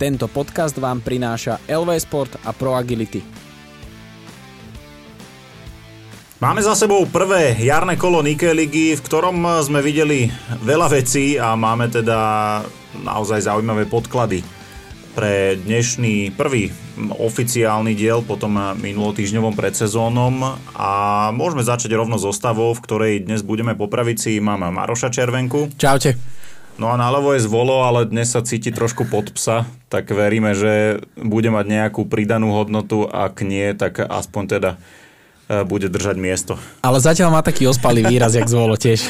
Tento podcast vám prináša LV Sport a Pro Agility. Máme za sebou prvé jarné kolo Nike ligy, v ktorom sme videli veľa vecí a máme teda naozaj zaujímavé podklady pre dnešný prvý oficiálny diel po tom minulotýždňovom predsezónom a môžeme začať rovno zostavou, v ktorej dnes budeme po pravici. Mám Maroša Červenku. Čaute. No a náľavo je zvolo, ale dnes sa cíti trošku pod psa, tak veríme, že bude mať nejakú pridanú hodnotu, ak nie, tak aspoň teda e, bude držať miesto. Ale zatiaľ má taký ospalý výraz, jak zvolo tiež.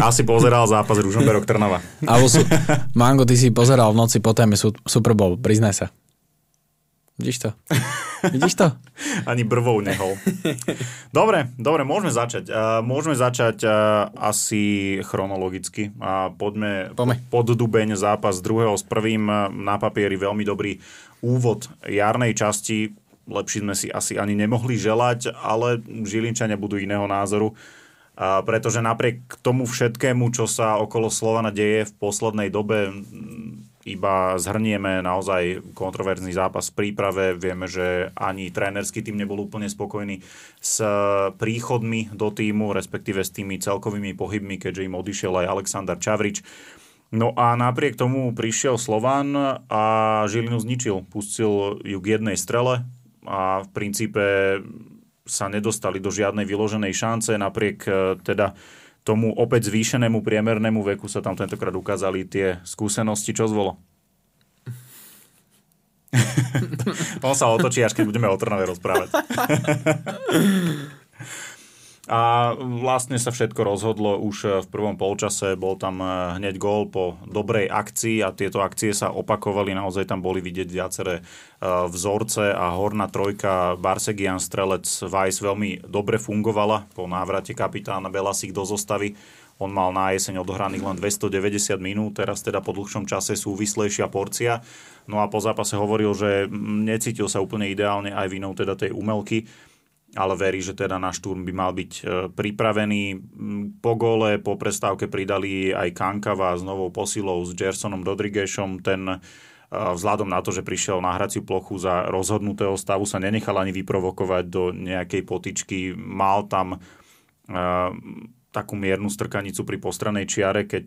Asi pozeral zápas Ružomberok Trnava. Alebo sú, Mango, ty si pozeral v noci po téme Super Bowl, priznaj sa. Vidíš to? Vidíš to? Ani brvou nehol. Dobre, dobre, môžeme začať. Uh, môžeme začať uh, asi chronologicky. Uh, poďme, poďme pod dubeň zápas druhého s prvým. Uh, na papieri veľmi dobrý úvod jarnej časti. Lepší sme si asi ani nemohli želať, ale Žilinčania budú iného názoru. Uh, pretože napriek tomu všetkému, čo sa okolo Slovana deje v poslednej dobe, iba zhrnieme naozaj kontroverzný zápas v príprave. Vieme, že ani trénerský tým nebol úplne spokojný s príchodmi do týmu, respektíve s tými celkovými pohybmi, keďže im odišiel aj Aleksandar Čavrič. No a napriek tomu prišiel Slovan a Žilinu zničil. Pustil ju k jednej strele a v princípe sa nedostali do žiadnej vyloženej šance, napriek e, teda tomu opäť zvýšenému priemernému veku sa tam tentokrát ukázali tie skúsenosti. Čo zvolo? On sa otočí, až keď budeme o Trnave rozprávať. A vlastne sa všetko rozhodlo už v prvom polčase, bol tam eh, hneď gól po dobrej akcii a tieto akcie sa opakovali, naozaj tam boli vidieť viaceré eh, vzorce a horná trojka Barsegian Strelec Weiss veľmi dobre fungovala. Po návrate kapitána Belasik do zostavy. On mal na jeseň odohraných len 290 minút, teraz teda po dlhšom čase súvislejšia porcia. No a po zápase hovoril, že mm, necítil sa úplne ideálne aj vinou teda tej umelky ale verí, že teda na štúrm by mal byť e, pripravený. Po gole, po prestávke pridali aj Kankava s novou posilou s Gersonom Rodriguešom. Ten e, vzhľadom na to, že prišiel na hraciu plochu za rozhodnutého stavu, sa nenechal ani vyprovokovať do nejakej potičky. Mal tam uh, takú miernu strkanicu pri postranej čiare, keď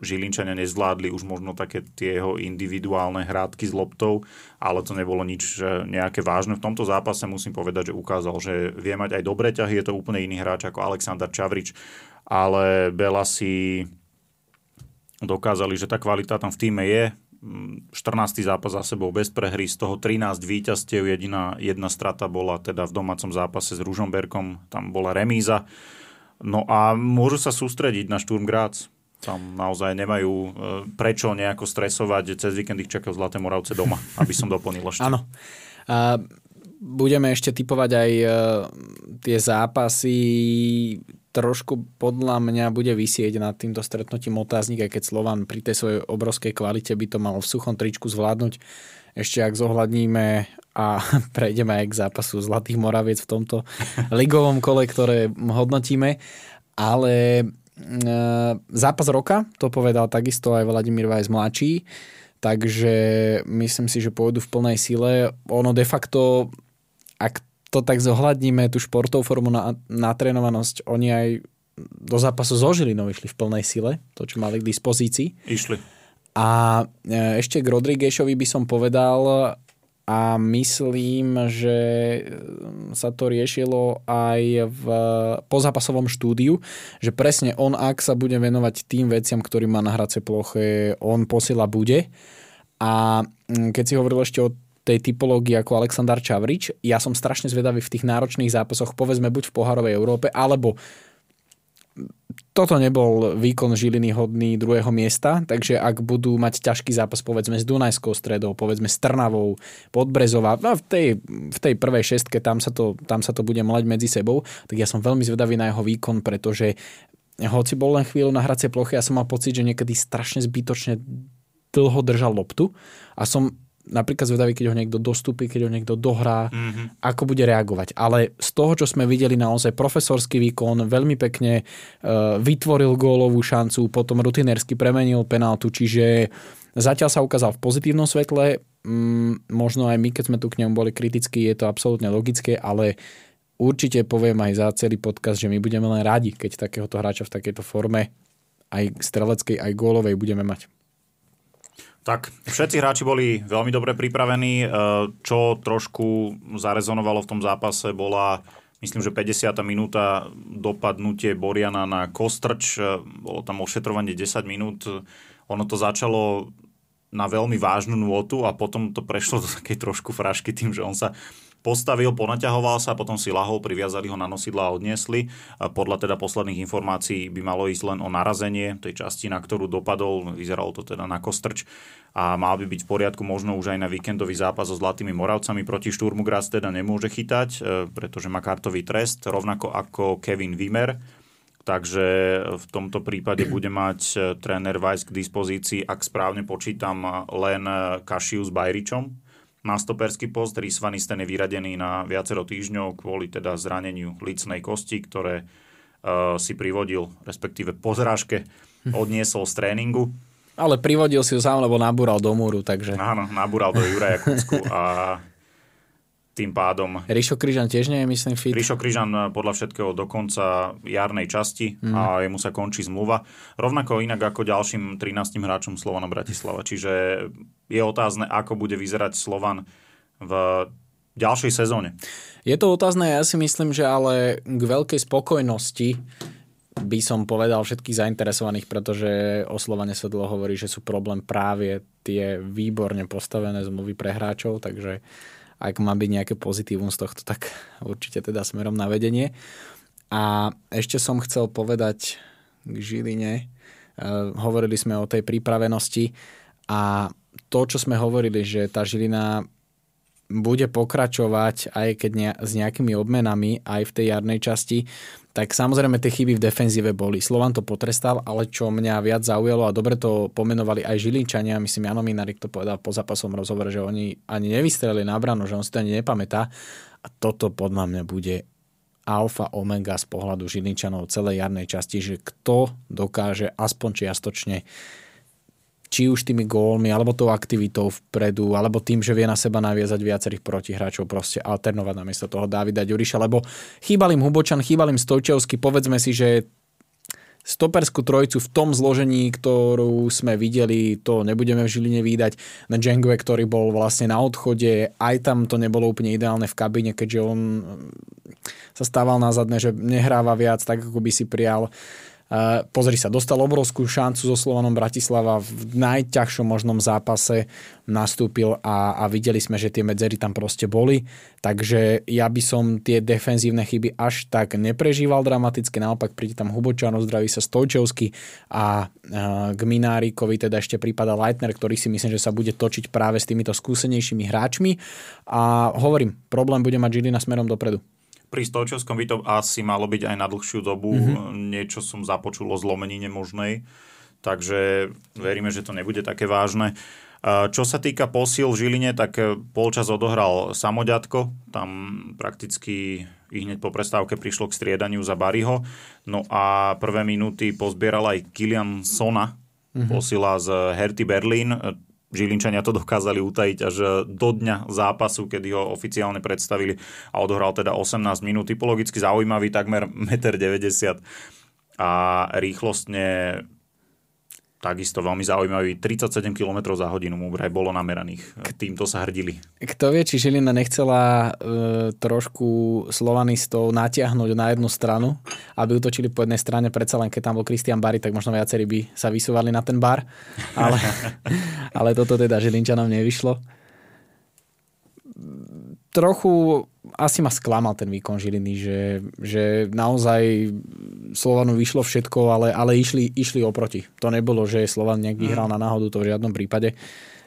Žilinčania nezvládli už možno také tie jeho individuálne hrádky s loptou, ale to nebolo nič nejaké vážne. V tomto zápase musím povedať, že ukázal, že vie mať aj dobré ťahy, je to úplne iný hráč ako Aleksandar Čavrič, ale Bela si dokázali, že tá kvalita tam v týme je. 14. zápas za sebou bez prehry, z toho 13 víťazstiev, jediná jedna strata bola teda v domácom zápase s Ružomberkom, tam bola remíza. No a môžu sa sústrediť na Sturm Graz tam naozaj nemajú e, prečo nejako stresovať. Cez víkend ich čakajú Zlaté Moravce doma, aby som doplnil ešte. Áno. A budeme ešte typovať aj e, tie zápasy. Trošku podľa mňa bude vysieť nad týmto stretnutím otáznik, aj keď Slovan pri tej svojej obrovskej kvalite by to mal v suchom tričku zvládnuť. Ešte ak zohľadníme a prejdeme aj k zápasu Zlatých Moraviec v tomto ligovom kole, ktoré hodnotíme. Ale zápas roka, to povedal takisto aj Vladimír Vajs mladší, takže myslím si, že pôjdu v plnej sile. Ono de facto, ak to tak zohľadníme, tú športovú formu na, natrénovanosť, oni aj do zápasu so Žilinou išli v plnej sile, to, čo mali k dispozícii. Išli. A e, ešte k Rodriguešovi by som povedal, a myslím, že sa to riešilo aj v pozápasovom štúdiu, že presne on, ak sa bude venovať tým veciam, ktorý má na hracej ploche, on posiela bude. A mm, keď si hovoril ešte o tej typológii ako Aleksandar Čavrič, ja som strašne zvedavý v tých náročných zápasoch, povedzme buď v poharovej Európe, alebo toto nebol výkon Žiliny hodný druhého miesta, takže ak budú mať ťažký zápas povedzme s Dunajskou stredou, povedzme s Trnavou, Podbrezová, no v tej, v tej prvej šestke tam sa, to, tam sa to bude mlať medzi sebou, tak ja som veľmi zvedavý na jeho výkon, pretože hoci bol len chvíľu na hracie plochy, ja som mal pocit, že niekedy strašne zbytočne dlho držal loptu a som napríklad zvedavý, keď ho niekto dostupí, keď ho niekto dohrá, mm-hmm. ako bude reagovať. Ale z toho, čo sme videli naozaj profesorský výkon, veľmi pekne uh, vytvoril gólovú šancu, potom rutinersky premenil penáltu, čiže zatiaľ sa ukázal v pozitívnom svetle. Mm, možno aj my, keď sme tu k nemu boli kritickí, je to absolútne logické, ale určite poviem aj za celý podcast, že my budeme len radi, keď takéhoto hráča v takejto forme aj streleckej, aj gólovej budeme mať. Tak, všetci hráči boli veľmi dobre pripravení. E, čo trošku zarezonovalo v tom zápase bola, myslím, že 50. minúta dopadnutie Boriana na Kostrč. E, bolo tam ošetrovanie 10 minút. Ono to začalo na veľmi vážnu nôtu a potom to prešlo do takej trošku frašky tým, že on sa postavil, ponaťahoval sa, potom si lahol, priviazali ho na nosidla a odniesli. Podľa teda posledných informácií by malo ísť len o narazenie tej časti, na ktorú dopadol, vyzeralo to teda na kostrč. A mal by byť v poriadku možno už aj na víkendový zápas so Zlatými Moravcami proti Šturmu Graz teda nemôže chytať, e, pretože má kartový trest, rovnako ako Kevin Wimmer, Takže v tomto prípade bude mať e, tréner Weiss k dispozícii, ak správne počítam, len Kašiu s Bajričom, na stoperský post. Rhys Van je vyradený na viacero týždňov kvôli teda zraneniu licnej kosti, ktoré uh, si privodil, respektíve po zrážke odniesol z tréningu. Ale privodil si ho sám, lebo nabúral do múru, takže... Áno, nabúral do Juraja Kucku a tým pádom... Ríšo Kryžan tiež nie je, myslím, fit. Ríšo Kryžan eh, podľa všetkého do konca jarnej časti mm. a jemu sa končí zmluva. Rovnako inak ako ďalším 13 hráčom Slovana Bratislava. Čiže je otázne, ako bude vyzerať Slovan v ďalšej sezóne. Je to otázne, ja si myslím, že ale k veľkej spokojnosti by som povedal všetkých zainteresovaných, pretože o Slovane sa dlho hovorí, že sú problém práve tie výborne postavené zmluvy pre hráčov, takže ak má byť nejaké pozitívum z tohto, tak určite teda smerom na vedenie. A ešte som chcel povedať k Žiline, uh, hovorili sme o tej pripravenosti a to, čo sme hovorili, že tá Žilina bude pokračovať aj keď ne, s nejakými obmenami aj v tej jarnej časti, tak samozrejme tie chyby v defenzíve boli. Slovan to potrestal, ale čo mňa viac zaujalo a dobre to pomenovali aj Žilinčania, myslím Jano Minarik to povedal po zápasom rozhovore, že oni ani nevystrelili na branu, že on si to ani nepamätá. A toto podľa mňa bude alfa omega z pohľadu Žilinčanov celej jarnej časti, že kto dokáže aspoň čiastočne či už tými gólmi, alebo tou aktivitou vpredu, alebo tým, že vie na seba naviazať viacerých protihráčov, proste alternovať namiesto toho Davida Ďuriša, lebo chýbal im Hubočan, chýbal im Stojčevský, povedzme si, že stoperskú trojicu v tom zložení, ktorú sme videli, to nebudeme v Žiline výdať. Na Džengove, ktorý bol vlastne na odchode, aj tam to nebolo úplne ideálne v kabine, keďže on sa stával na zadne, že nehráva viac tak, ako by si prijal. Eh, pozri sa, dostal obrovskú šancu so Slovanom Bratislava v najťažšom možnom zápase nastúpil a, a videli sme, že tie medzery tam proste boli. Takže ja by som tie defenzívne chyby až tak neprežíval dramaticky, naopak príde tam Hubočanov, zdraví sa Stojčovský a, k Minárikovi teda ešte prípada Leitner, ktorý si myslím, že sa bude točiť práve s týmito skúsenejšími hráčmi. A hovorím, problém bude mať Žilina smerom dopredu. Pri Stojčovskom by to asi malo byť aj na dlhšiu dobu. Mm-hmm. Niečo som započul o zlomenine možnej. Takže veríme, že to nebude také vážne. Čo sa týka posil v Žiline, tak e, polčas odohral Samoďatko. Tam prakticky i hneď po prestávke prišlo k striedaniu za Bariho. No a prvé minúty pozbieral aj Kilian Sona, mm-hmm. posila z Herty Berlin. Žilinčania to dokázali utajiť až do dňa zápasu, kedy ho oficiálne predstavili a odohral teda 18 minút. Typologicky zaujímavý, takmer 1,90 m a rýchlostne takisto veľmi zaujímavý. 37 km za hodinu mu vraj bolo nameraných. Týmto sa hrdili. Kto vie, či Žilina nechcela e, trošku slovanistov natiahnuť na jednu stranu, aby utočili po jednej strane, predsa len keď tam bol Kristian Bari, tak možno viacerí by sa vysúvali na ten bar. Ale, ale toto teda Žilinčanom nevyšlo trochu asi ma sklamal ten výkon Žiliny, že, že naozaj Slovanu vyšlo všetko, ale, ale išli, išli oproti. To nebolo, že Slovan nejak vyhral mm. na náhodu, to v žiadnom prípade.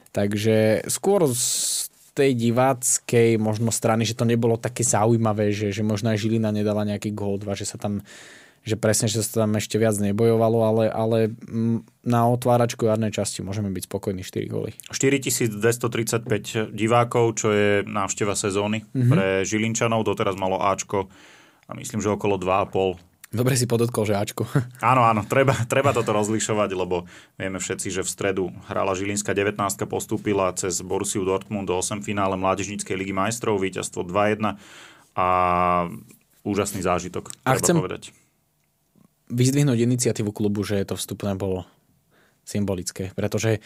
Takže skôr z tej diváckej možno strany, že to nebolo také zaujímavé, že, že možno aj Žilina nedala nejaký gól, dva, že sa tam že presne, že sa tam ešte viac nebojovalo, ale, ale na otváračku jarnej časti môžeme byť spokojní 4 góly. 4235 divákov, čo je návšteva sezóny mm-hmm. pre Žilinčanov, doteraz malo Ačko a myslím, že okolo 2,5 Dobre si podotkol, že Ačko. Áno, áno, treba, treba toto rozlišovať, lebo vieme všetci, že v stredu hrala Žilinská 19 postúpila cez Borussiu Dortmund do 8 finále Mládežníckej ligy majstrov, víťazstvo 2-1 a úžasný zážitok, a chcem povedať. Vyzdvihnúť iniciatívu klubu, že to vstupné bolo symbolické, pretože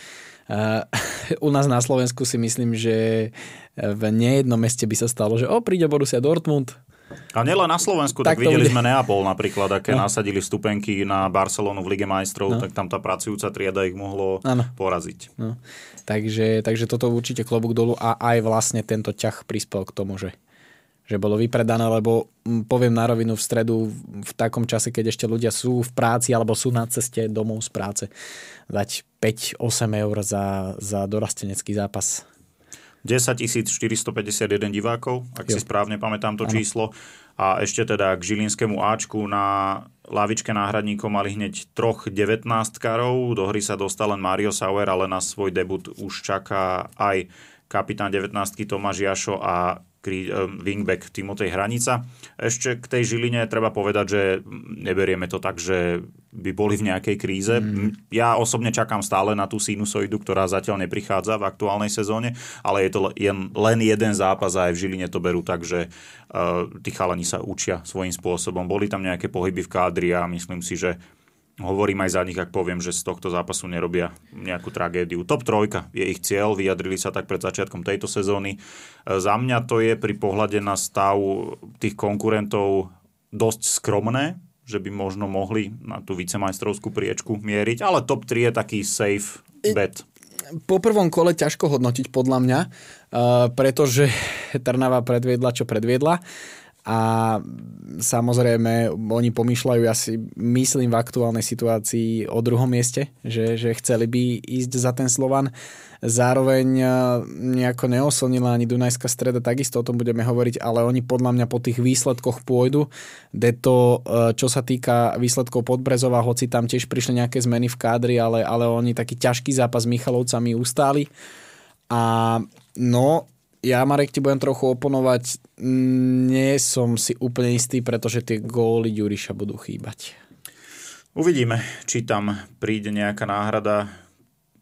uh, u nás na Slovensku si myslím, že v nejednom meste by sa stalo, že o, príde Borussia Dortmund, a nielen na Slovensku, tak, tak videli bude. sme Neapol napríklad, aké no. nasadili stupenky na Barcelonu v Lige majstrov, no. tak tam tá pracujúca trieda ich mohlo ano. poraziť. No. Takže, takže toto určite klobúk dolu a aj vlastne tento ťah prispel k tomu, že že bolo vypredané, lebo poviem na rovinu v stredu, v takom čase, keď ešte ľudia sú v práci alebo sú na ceste domov z práce, dať 5-8 eur za, za dorastenecký zápas. 10 451 divákov, ak jo. si správne pamätám to ano. číslo. A ešte teda k Žilinskému Ačku na lavičke náhradníkov mali hneď troch 19 karov. Do hry sa dostal len Mario Sauer, ale na svoj debut už čaká aj kapitán 19 Tomáš Jašo a Eh, wingback Timotej Hranica. Ešte k tej Žiline treba povedať, že neberieme to tak, že by boli v nejakej kríze. Mm. Ja osobne čakám stále na tú sinusoidu, ktorá zatiaľ neprichádza v aktuálnej sezóne, ale je to len jeden zápas a aj v Žiline to berú tak, že uh, tí chalani sa učia svojím spôsobom. Boli tam nejaké pohyby v kádri a myslím si, že hovorím aj za nich, ak poviem, že z tohto zápasu nerobia nejakú tragédiu. Top trojka je ich cieľ, vyjadrili sa tak pred začiatkom tejto sezóny. E, za mňa to je pri pohľade na stav tých konkurentov dosť skromné, že by možno mohli na tú vicemajstrovskú priečku mieriť, ale top 3 je taký safe bet. Po prvom kole ťažko hodnotiť podľa mňa, uh, pretože Trnava predviedla, čo predviedla a samozrejme oni pomýšľajú, ja si myslím v aktuálnej situácii o druhom mieste, že, že chceli by ísť za ten Slovan. Zároveň e, nejako neoslnila ani Dunajská streda, takisto o tom budeme hovoriť, ale oni podľa mňa po tých výsledkoch pôjdu. to, e, čo sa týka výsledkov Podbrezova, hoci tam tiež prišli nejaké zmeny v kádri, ale, ale oni taký ťažký zápas s Michalovcami ustáli. A no, ja, Marek, ti budem trochu oponovať. Nie som si úplne istý, pretože tie góly Ďuriša budú chýbať. Uvidíme, či tam príde nejaká náhrada.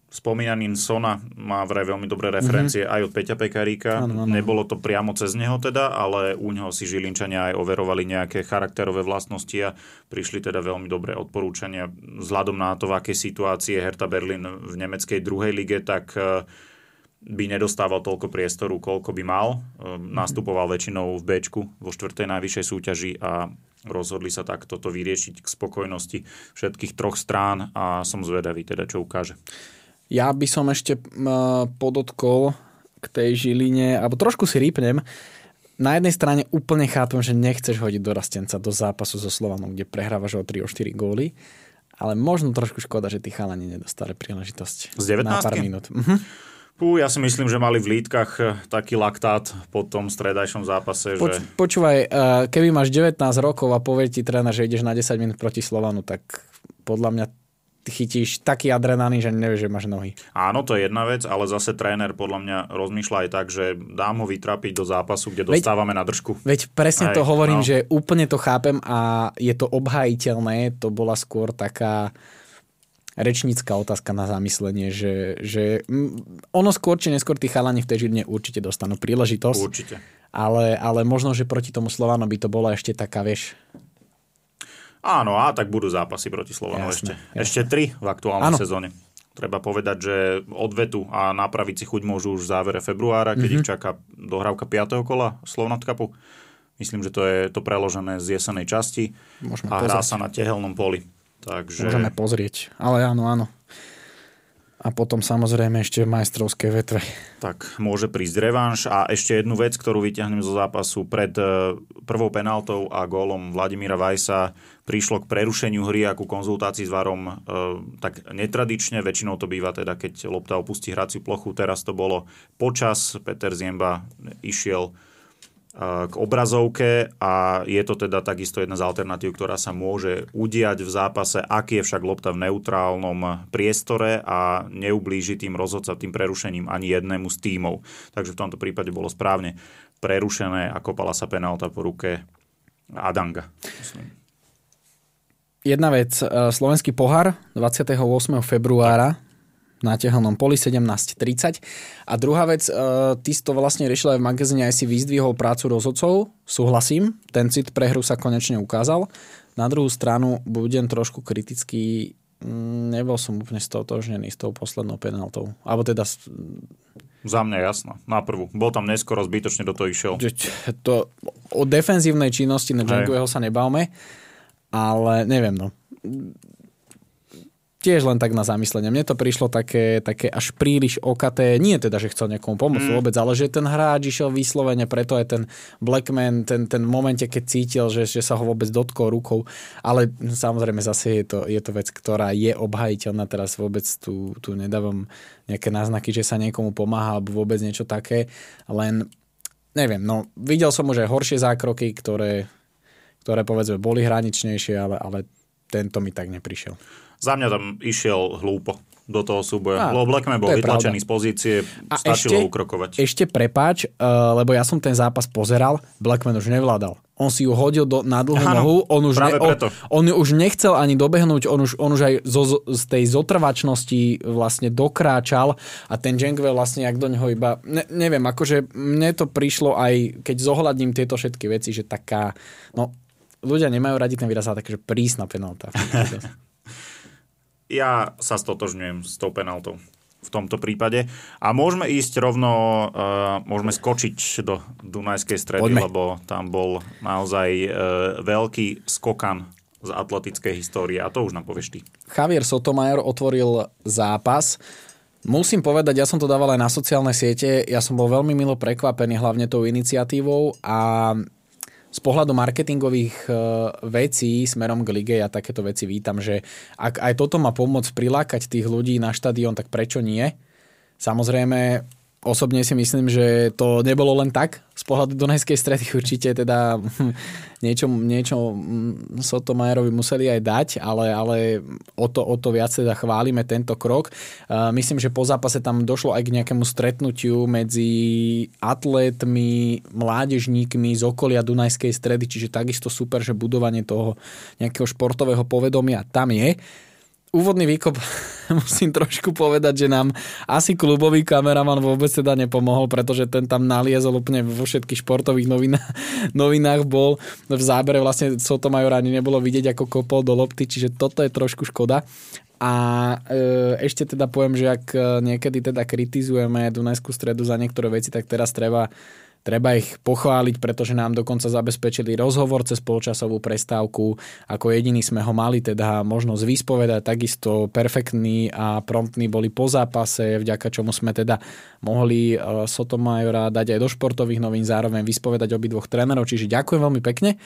Spomínaný Sona má vraj veľmi dobré referencie mm-hmm. aj od Peťa Pekaríka. Ano, ano. Nebolo to priamo cez neho teda, ale u neho si Žilinčania aj overovali nejaké charakterové vlastnosti a prišli teda veľmi dobré odporúčania. Vzhľadom na to, v akej situácii je Hertha Berlin v nemeckej druhej lige, tak uh, by nedostával toľko priestoru, koľko by mal. Ehm, nastupoval väčšinou v B vo štvrtej najvyššej súťaži a rozhodli sa tak toto vyriešiť k spokojnosti všetkých troch strán a som zvedavý teda, čo ukáže. Ja by som ešte podotkol k tej Žiline, alebo trošku si rýpnem, na jednej strane úplne chápem, že nechceš hodiť do rastenca do zápasu so Slovanom, kde prehrávaš o 3 o 4 góly, ale možno trošku škoda, že tí chalani nedostali príležitosť. Z 19 Na pár minút. Mhm. Pú, ja si myslím, že mali v lítkach eh, taký laktát po tom stredajšom zápase. Poč- že... Počúvaj, eh, keby máš 19 rokov a povie ti tréner, že ideš na 10 minút proti Slovanu, tak podľa mňa chytíš taký adrenalín, že nevieš, že máš nohy. Áno, to je jedna vec, ale zase tréner podľa mňa rozmýšľa aj tak, že dám ho vytrapiť do zápasu, kde veď, dostávame na držku. Veď presne aj, to hovorím, no. že úplne to chápem a je to obhajiteľné, to bola skôr taká rečnícka otázka na zamyslenie, že, že ono skôr či neskôr tí chalani v tej Žiline určite dostanú príležitosť. Určite. Ale, ale možno, že proti tomu Slovanu by to bola ešte taká, vieš... Áno, a tak budú zápasy proti Slovanu jasne, ešte. Jasne. Ešte tri v aktuálnej ano. sezóne. Treba povedať, že odvetu a napraviť si chuť môžu už v závere februára, keď mm-hmm. ich čaká dohrávka 5. kola Slovnat Cupu. Myslím, že to je to preložené z jesenej časti Môžeme a hrá sa na tehelnom poli. Takže... Môžeme pozrieť. Ale áno, áno. A potom samozrejme ešte v majstrovskej vetve. Tak môže prísť revanš. A ešte jednu vec, ktorú vyťahnem zo zápasu. Pred e, prvou penaltou a gólom Vladimíra Vajsa prišlo k prerušeniu hry a ku konzultácii s Varom e, tak netradične. Väčšinou to býva teda, keď lopta opustí hraciu plochu. Teraz to bolo počas. Peter Ziemba išiel k obrazovke a je to teda takisto jedna z alternatív, ktorá sa môže udiať v zápase, ak je však lopta v neutrálnom priestore a neublíži tým rozhodca tým prerušením ani jednému z tímov. Takže v tomto prípade bolo správne prerušené a kopala sa penálta po ruke Adanga. Myslím. Jedna vec, slovenský pohár 28. februára na tehelnom poli 17.30. A druhá vec, uh, ty si to vlastne riešil aj v magazíne, aj si vyzdvihol prácu rozhodcov, súhlasím, ten cit pre hru sa konečne ukázal. Na druhú stranu budem trošku kritický, mm, nebol som úplne stotožnený s tou poslednou penaltou. Alebo teda... Za mňa jasno, na prvú. Bol tam neskoro, zbytočne do toho išiel. To, o defenzívnej činnosti na Djangoho sa nebavme, ale neviem, no tiež len tak na zamyslenie. Mne to prišlo také, také až príliš okaté. Nie teda, že chcel niekomu pomôcť mm. vôbec, ale že ten hráč išiel vyslovene, preto aj ten Blackman, ten, ten momente, keď cítil, že, že sa ho vôbec dotkol rukou. Ale samozrejme zase je to, je to vec, ktorá je obhajiteľná. Teraz vôbec tu, tu nedávam nejaké náznaky, že sa niekomu pomáha alebo vôbec niečo také. Len neviem, no videl som už aj horšie zákroky, ktoré, ktoré povedzme boli hraničnejšie, ale, ale tento mi tak neprišiel. Za mňa tam išiel hlúpo do toho súboja. Lebo Blackman bol vytlačený z pozície, a stačilo ešte, ukrokovať. Ešte prepáč, uh, lebo ja som ten zápas pozeral, Blackman už nevládal. On si ju hodil do, na dlhú ano, nohu, on už, ne, on, on už nechcel ani dobehnúť, on už, on už aj zo, z tej zotrvačnosti vlastne dokráčal a ten Jengve vlastne, jak do neho iba, ne, neviem, akože mne to prišlo aj, keď zohľadním tieto všetky veci, že taká, no ľudia nemajú radi ten výraz, ale takže prísna penálta. Ja sa stotožňujem s tou penaltou v tomto prípade. A môžeme ísť rovno, uh, môžeme skočiť do Dunajskej stredy, Poďme. lebo tam bol naozaj uh, veľký skokan z atletickej histórie a to už nám povieš ty. Javier Sotomayor otvoril zápas. Musím povedať, ja som to dával aj na sociálne siete, ja som bol veľmi milo prekvapený hlavne tou iniciatívou a z pohľadu marketingových e, vecí smerom k lige ja takéto veci vítam, že ak aj toto má pomôcť prilákať tých ľudí na štadión, tak prečo nie? Samozrejme, osobne si myslím, že to nebolo len tak z pohľadu Dunajskej stredy určite teda niečo, niečo mm, Sotomajerovi museli aj dať, ale, ale o, to, o to viac teda chválime tento krok. Myslím, že po zápase tam došlo aj k nejakému stretnutiu medzi atlétmi, mládežníkmi z okolia Dunajskej stredy, čiže takisto super, že budovanie toho nejakého športového povedomia tam je úvodný výkop musím trošku povedať, že nám asi klubový kameraman vôbec teda nepomohol, pretože ten tam naliezol úplne vo všetkých športových novinách, novinách bol. V zábere vlastne Sotomayor ani nebolo vidieť, ako kopol do lopty, čiže toto je trošku škoda. A e, ešte teda poviem, že ak niekedy teda kritizujeme Dunajskú stredu za niektoré veci, tak teraz treba Treba ich pochváliť, pretože nám dokonca zabezpečili rozhovor cez polčasovú prestávku. Ako jediný sme ho mali teda možnosť vyspovedať. Takisto perfektní a promptní boli po zápase, vďaka čomu sme teda mohli e, Sotomajora dať aj do športových novín, zároveň vyspovedať obidvoch trénerov. Čiže ďakujem veľmi pekne.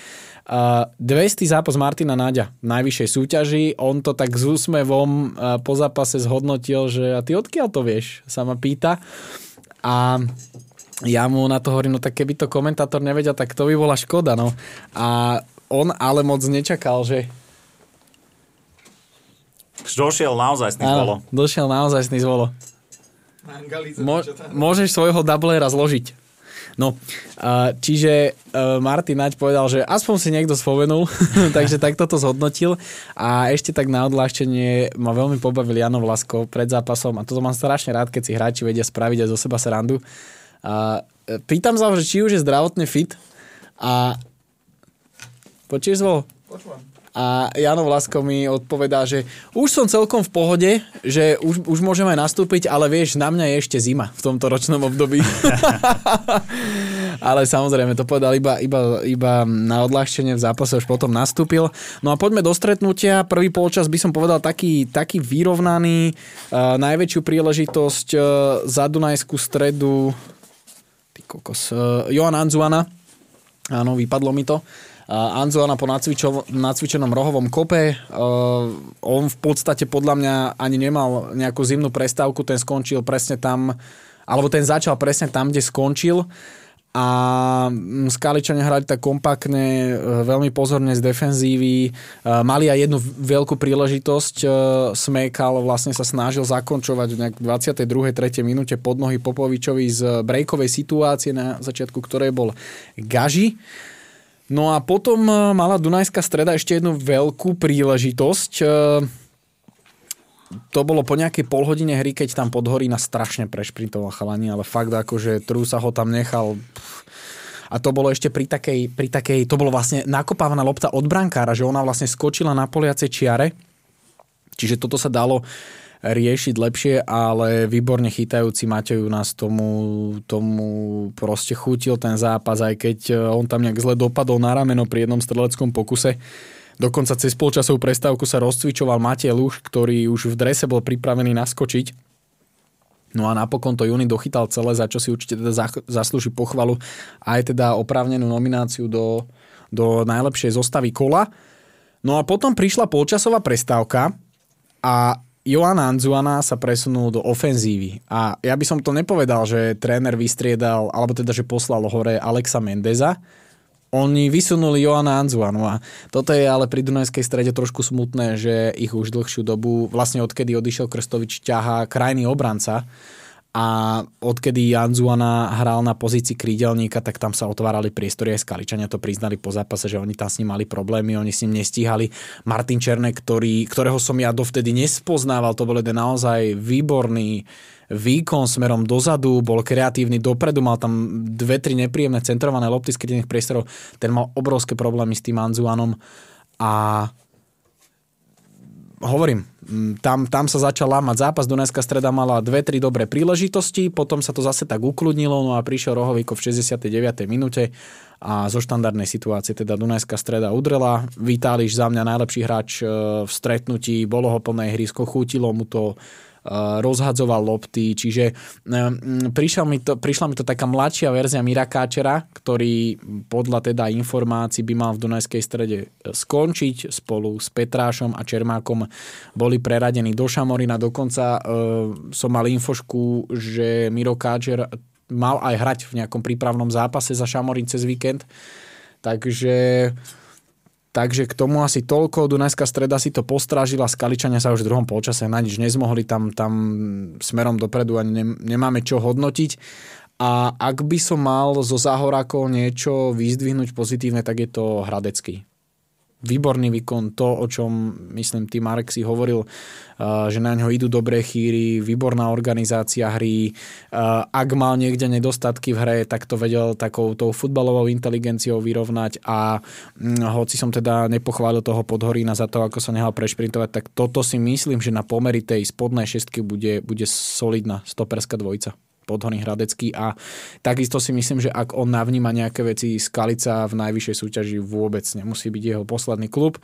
200. zápas Martina Náďa v najvyššej súťaži. On to tak s úsmevom e, po zápase zhodnotil, že a ty odkiaľ to vieš, sa ma pýta. A ja mu na to hovorím, no tak keby to komentátor nevedel, tak to by bola škoda, no. A on ale moc nečakal, že... Došiel naozaj s zvolo. Došiel naozaj s zvolo. Mo- môžeš svojho doublera zložiť. No, čiže e, Martin Naď povedal, že aspoň si niekto spomenul, takže takto to zhodnotil. A ešte tak na odláštenie ma veľmi pobavil Jano Vlasko pred zápasom a toto mám strašne rád, keď si hráči vedia spraviť aj zo seba srandu. A e, pýtam sa že či už je zdravotne fit a počuješ zvol? Počúvam. A Jano Vlasko mi odpovedá, že už som celkom v pohode, že už, už môžeme nastúpiť, ale vieš, na mňa je ešte zima v tomto ročnom období. ale samozrejme, to povedal iba, iba, iba na odľahčenie v zápase, už potom nastúpil. No a poďme do stretnutia. Prvý polčas by som povedal taký, taký vyrovnaný. Uh, najväčšiu príležitosť uh, za Dunajskú stredu kokos. Uh, Johan Anzuana, áno, vypadlo mi to. Uh, Anzuana po nacvičo, nacvičenom rohovom kope. Uh, on v podstate podľa mňa ani nemal nejakú zimnú prestávku, ten skončil presne tam, alebo ten začal presne tam, kde skončil. A Skaličania hrali tak kompaktne, veľmi pozorne z defenzívy. Mali aj jednu veľkú príležitosť. Smekal vlastne sa snažil zakončovať v 22. 3. minúte pod nohy Popovičovi z brejkovej situácie, na začiatku ktorej bol Gaži. No a potom mala Dunajská streda ešte jednu veľkú príležitosť to bolo po nejakej polhodine hry, keď tam podhorí na strašne prešprintoval chalani, ale fakt akože Trúsa ho tam nechal a to bolo ešte pri takej, pri takej, to bolo vlastne nakopávaná lopta od brankára, že ona vlastne skočila na poliacej čiare, čiže toto sa dalo riešiť lepšie, ale výborne chytajúci Mateju nás tomu, tomu proste chutil ten zápas, aj keď on tam nejak zle dopadol na rameno pri jednom streleckom pokuse. Dokonca cez polčasovú prestávku sa rozcvičoval Matej Luš, ktorý už v drese bol pripravený naskočiť. No a napokon to Juni dochytal celé, za čo si určite teda zaslúži pochvalu aj teda oprávnenú nomináciu do, do najlepšej zostavy kola. No a potom prišla polčasová prestávka a Johan Anzuana sa presunul do ofenzívy. A ja by som to nepovedal, že tréner vystriedal, alebo teda, že poslal hore Alexa Mendeza, oni vysunuli Joana Anzuanu a toto je ale pri Dunajskej strede trošku smutné, že ich už dlhšiu dobu, vlastne odkedy odišiel Krstovič, ťahá krajný obranca a odkedy Anzuana hral na pozícii krídelníka, tak tam sa otvárali priestory aj Skaličania to priznali po zápase, že oni tam s ním mali problémy, oni s ním nestíhali. Martin Černek, ktorý, ktorého som ja dovtedy nespoznával, to bol jeden naozaj výborný výkon smerom dozadu, bol kreatívny dopredu, mal tam dve, tri nepríjemné centrované lopty z krytených priestorov. Ten mal obrovské problémy s tým Anzuanom a hovorím, tam, tam sa začal lámať zápas, Dunajská streda mala dve, tri dobré príležitosti, potom sa to zase tak ukludnilo, no a prišiel Rohovíko v 69. minúte a zo štandardnej situácie teda Dunajská streda udrela. Vitáliš za mňa najlepší hráč e, v stretnutí, bolo ho plnej hry, skochútilo mu to rozhadzoval lopty, čiže prišla mi, to, prišla mi to taká mladšia verzia Mira Káčera, ktorý podľa teda informácií by mal v Dunajskej strede e, skončiť spolu s Petrášom a Čermákom boli preradení do Šamorina. Dokonca e, som mal infošku, že Miro Káčer mal aj hrať v nejakom prípravnom zápase za Šamorín cez víkend. Takže Takže k tomu asi toľko. Dunajská streda si to postrážila, Skaličania sa už v druhom polčase na nič nezmohli, tam, tam smerom dopredu ani nemáme čo hodnotiť. A ak by som mal zo Záhorákov niečo vyzdvihnúť pozitívne, tak je to Hradecký výborný výkon, to, o čom myslím, ty Marek si hovoril, uh, že na ňo idú dobré chýry, výborná organizácia hry. Uh, ak mal niekde nedostatky v hre, tak to vedel takou tou futbalovou inteligenciou vyrovnať a hm, hoci som teda nepochválil toho Podhorína za to, ako sa nehal prešprintovať, tak toto si myslím, že na pomery tej spodnej šestky bude, bude solidná stoperská dvojica. Podhorný Hradecký a takisto si myslím, že ak on navníma nejaké veci, Skalica v najvyššej súťaži vôbec nemusí byť jeho posledný klub.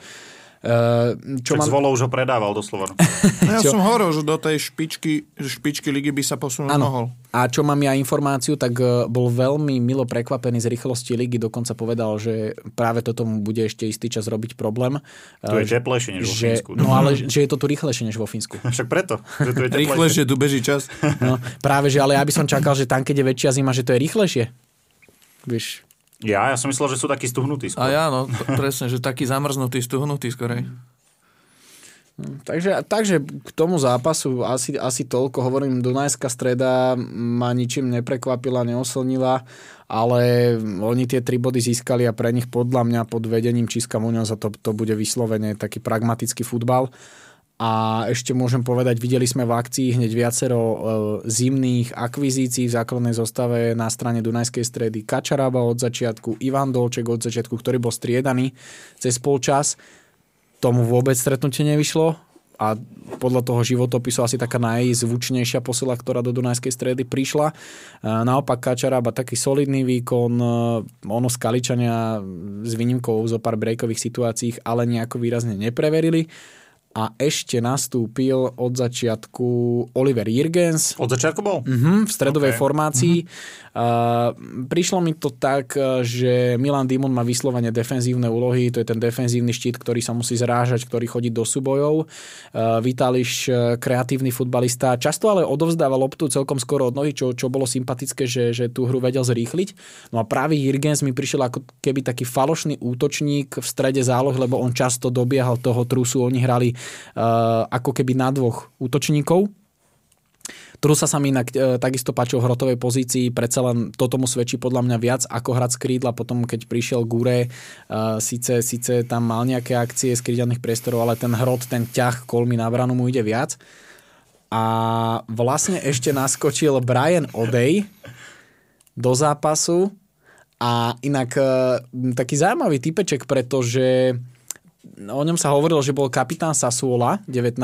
Uh, čo mám... Zvolo už ho predával doslova. No ja čo... som hovoril, že do tej špičky, špičky ligy by sa posunúť ano. mohol. A čo mám ja informáciu, tak e, bol veľmi milo prekvapený z rýchlosti ligy, dokonca povedal, že práve toto mu bude ešte istý čas robiť problém. To je e, teplejšie než že, vo Fínsku. No ale že je to tu rýchlejšie než vo Fínsku. Však preto. Že tu je rýchlejšie, tu beží čas. No, práve, že ale ja by som čakal, že tam, keď je väčšia zima, že to je rýchlejšie. Vieš, ja, ja som myslel, že sú takí stuhnutí skôr. A ja, no, presne, že taký zamrznutý, stuhnutý skorej. Takže, takže k tomu zápasu asi, asi toľko. Hovorím, Dunajská streda ma ničím neprekvapila, neoslnila, ale oni tie tri body získali a pre nich podľa mňa pod vedením Čiska Muňoza to, to bude vyslovene taký pragmatický futbal. A ešte môžem povedať, videli sme v akcii hneď viacero e, zimných akvizícií v základnej zostave na strane Dunajskej stredy. Kačarába od začiatku, Ivan Dolček od začiatku, ktorý bol striedaný cez polčas tomu vôbec stretnutie nevyšlo a podľa toho životopisu asi taká najzvučnejšia posila, ktorá do Dunajskej stredy prišla. Naopak Kačarába taký solidný výkon, ono Skaličania s výnimkou zo pár breakových situácií, ale nejako výrazne nepreverili. A ešte nastúpil od začiatku Oliver Jirgens. Od začiatku bol? Uh-huh, v stredovej okay. formácii. Uh-huh. Uh, prišlo mi to tak, že Milan Dimon má vyslovene defenzívne úlohy, to je ten defenzívny štít, ktorý sa musí zrážať, ktorý chodí do súbojov. Uh, Vitališ, kreatívny futbalista, často ale odovzdával loptu celkom skoro od nohy, čo, čo bolo sympatické, že, že tú hru vedel zrýchliť. No a práve Jirgens mi prišiel ako keby taký falošný útočník v strede záloh, lebo on často dobiehal toho trusu, oni hrali ako keby na dvoch útočníkov, Trusa sa mi inak e, takisto páčil v hrotovej pozícii, predsa len toto mu svedčí podľa mňa viac ako hrať z krídla, potom keď prišiel Gure, e, síce, síce tam mal nejaké akcie z krídelných priestorov, ale ten hrot, ten ťah kolmy na branu mu ide viac. A vlastne ešte naskočil Brian Odej do zápasu a inak e, taký zaujímavý typeček, pretože o ňom sa hovorilo, že bol kapitán Sasuola 19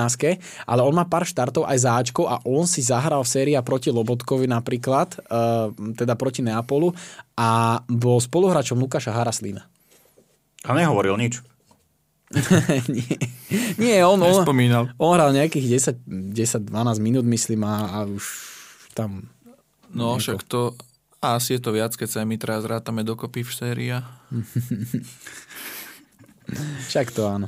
ale on má pár štartov aj záčkov a on si zahral séria proti Lobotkovi napríklad, uh, teda proti Neapolu a bol spoluhráčom Lukáša Haraslína. A nehovoril nič. nie, nie on, on, on hral nejakých 10-12 minút, myslím, a, a už tam... No, nieko. však to... asi je to viac, keď sa my teraz rátame dokopy v séria. Však to áno.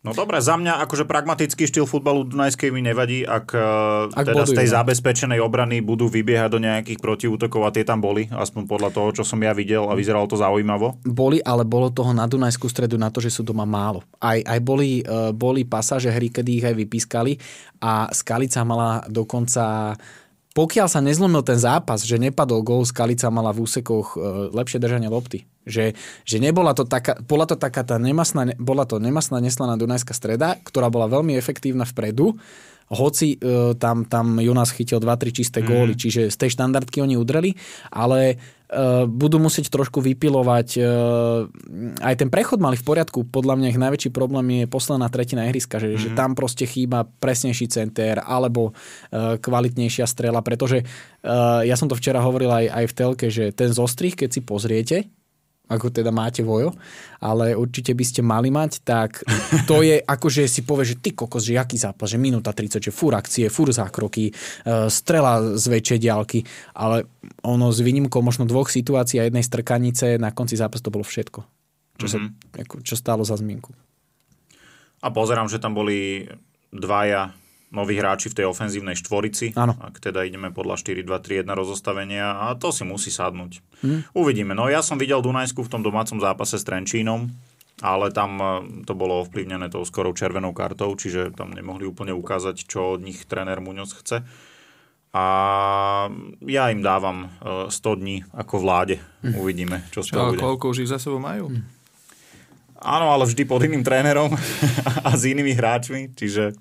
No dobre, za mňa akože pragmatický štýl futbalu Dunajskej mi nevadí, ak, e, ak teda bodujú, z tej no. zabezpečenej obrany budú vybiehať do nejakých protiútokov a tie tam boli, aspoň podľa toho, čo som ja videl a vyzeralo to zaujímavo. Boli, ale bolo toho na Dunajskú stredu na to, že sú doma málo. Aj, aj boli, e, boli pasáže hry, kedy ich aj vypískali a Skalica mala dokonca pokiaľ sa nezlomil ten zápas, že nepadol gól, Skalica mala v úsekoch e, lepšie držanie lopty. Že, že nebola to taká, bola to taká tá nemasná, bola to nemasná neslaná Dunajská streda, ktorá bola veľmi efektívna vpredu, hoci e, tam, tam Jonas chytil 2-3 čisté góly, mm. čiže z tej štandardky oni udreli, ale budú musieť trošku vypilovať. E, aj ten prechod mali v poriadku, podľa mňa ich najväčší problém je posledná tretina ihriska, že, mm. že tam proste chýba presnejší center alebo e, kvalitnejšia strela, pretože ja som to včera hovoril aj, aj v telke, že ten zostrih, keď si pozriete, ako teda máte vojo, ale určite by ste mali mať, tak to je ako, že si povie, že ty kokos, že aký zápas, že minúta 30, že fur akcie, fur zákroky, e, strela z väčšej diálky, ale ono s výnimkou možno dvoch situácií a jednej strkanice na konci zápasu to bolo všetko, čo, mm-hmm. sa, mhm. ako, čo stálo za zmienku. A pozerám, že tam boli dvaja noví hráči v tej ofenzívnej štvorici, ano. ak teda ideme podľa 4-2-3-1 rozostavenia a to si musí sadnúť. Hmm. Uvidíme. No ja som videl Dunajsku v tom domácom zápase s Trenčínom, ale tam e, to bolo ovplyvnené tou skorou červenou kartou, čiže tam nemohli úplne ukázať, čo od nich tréner Muñoz chce. A ja im dávam 100 e, dní ako vláde. Hmm. Uvidíme, čo z toho bude. koľko už ich za sebou majú? Hmm. Áno, ale vždy pod iným trénerom a s inými hráčmi, čiže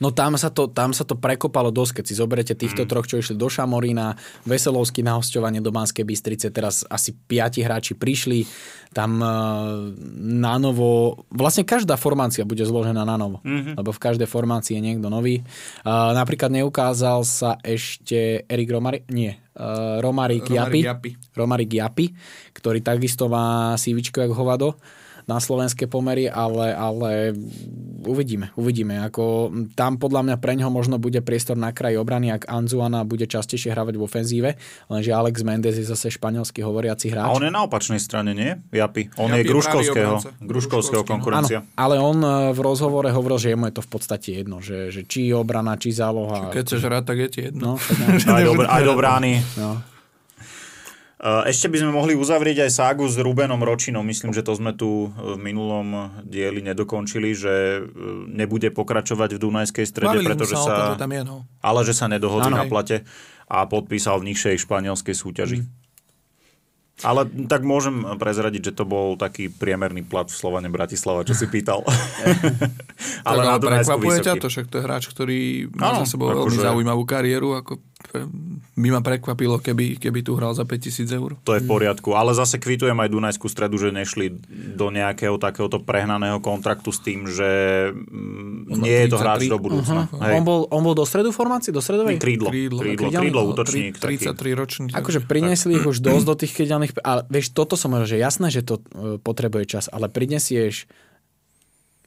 No tam sa to, tam sa to prekopalo dosť, keď si zoberete týchto mm. troch, čo išli do Šamorína, Veselovský na hostovanie do Banskej Bystrice, teraz asi piati hráči prišli, tam uh, na novo, vlastne každá formácia bude zložená na novo, mm-hmm. lebo v každej formácii je niekto nový. Uh, napríklad neukázal sa ešte Erik Romari, nie, uh, Romarik Japi, Romarik Japi, ktorý takisto má sívičko jak hovado na slovenské pomery, ale, ale uvidíme, uvidíme. Ako, tam podľa mňa pre ňoho možno bude priestor na kraji obrany, ak Anzuana bude častejšie hravať v ofenzíve, lenže Alex Mendes je zase španielský hovoriaci hráč. A on je na opačnej strane, nie? Japi. On Japi je Gruškovského, Gruškovského konkurencia. Ano, ale on e, v rozhovore hovoril, že jemu je to v podstate jedno, že, že či obrana, či záloha. Keď chceš hrať, tak je ti jedno. No, aj, do, aj do brány. No. Eh, ešte by sme mohli uzavrieť aj ságu s Rubenom Ročinom. Myslím, že to sme tu v minulom dieli nedokončili, že eh, nebude pokračovať v Dunajskej strede, Bavili pretože sa... tam je, no. Ale že sa nedohodli na plate a podpísal v nižšej španielskej súťaži. Mm. Ale tak môžem prezradiť, že to bol taký priemerný plat v Slovane Bratislava, čo si pýtal. ale tak, ale prekvapuje ťa to, však to je hráč, ktorý má za sebou veľmi že... zaujímavú kariéru, ako by ma prekvapilo, keby, keby tu hral za 5000 eur. To je v poriadku, ale zase kvitujem aj Dunajskú stredu, že nešli do nejakého takéhoto prehnaného kontraktu s tým, že mm, nie je to hráč do budúcna. Uh-huh. On, bol, on bol do stredu formácie, do stredovej? Krídlo, krídlo, krídlo, krídlo, krídlo útočník. 33 ročný. Akože priniesli ich už dosť do tých krídelných, ale vieš, toto som hovoril, že jasné, že to e, potrebuje čas, ale prinesieš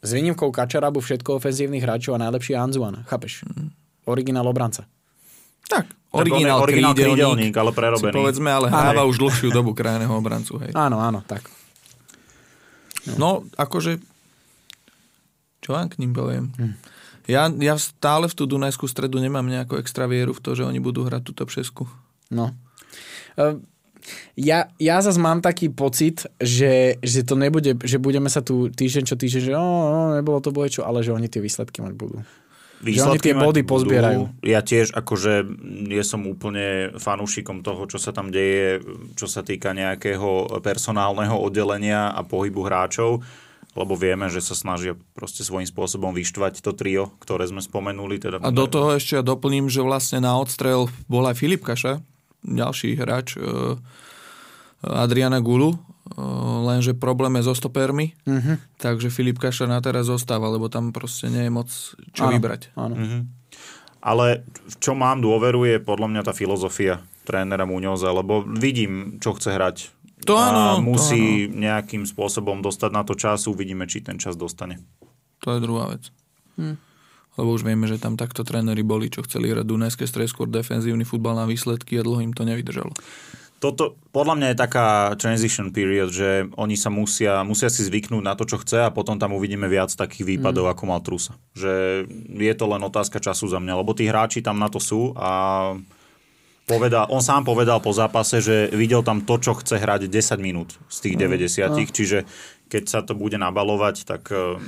s výnimkou Kačarabu všetko ofenzívnych hráčov a najlepší Anzuan. Chápeš? Mm. Originál obranca. Tak, originál, originál krídelník, krídelník, ale prerobený. Povedzme, ale hráva už dlhšiu dobu krajného obrancu. Hej. Áno, áno, tak. No, no akože, čo vám k ním poviem? Hm. Ja, ja stále v tú Dunajskú stredu nemám nejakú extra vieru v to, že oni budú hrať túto přesku. No. Uh, ja, ja zase mám taký pocit, že, že to nebude, že budeme sa tu týždeň čo týždeň, že oh, nebolo to boje čo, ale že oni tie výsledky mať budú. Výsledky tie body budú. pozbierajú. Ja tiež akože nie som úplne fanúšikom toho, čo sa tam deje, čo sa týka nejakého personálneho oddelenia a pohybu hráčov lebo vieme, že sa snažia proste svojím spôsobom vyštvať to trio, ktoré sme spomenuli. Teda a do toho ešte ja doplním, že vlastne na odstrel bol aj Filip Kaša, ďalší hráč e, Adriana Gulu, e, lenže problém je so stopermi, uh-huh. takže Filip Kaša na teraz zostáva, lebo tam proste nie je moc čo áno, vybrať. Áno. Uh-huh. Ale v čo mám dôveru je podľa mňa tá filozofia trénera Muňoza, lebo vidím, čo chce hrať to áno, a musí to áno. nejakým spôsobom dostať na to čas, uvidíme, či ten čas dostane. To je druhá vec. Hm. Lebo už vieme, že tam takto tréneri boli, čo chceli hrať Dunajské skôr defenzívny futbal na výsledky a dlho im to nevydržalo. Toto podľa mňa je taká transition period, že oni sa musia, musia si zvyknúť na to, čo chce a potom tam uvidíme viac takých výpadov, mm. ako mal Trusa. Že je to len otázka času za mňa, lebo tí hráči tam na to sú a povedal, on sám povedal po zápase, že videl tam to, čo chce hrať 10 minút z tých 90 mm. čiže keď sa to bude nabalovať, tak eh,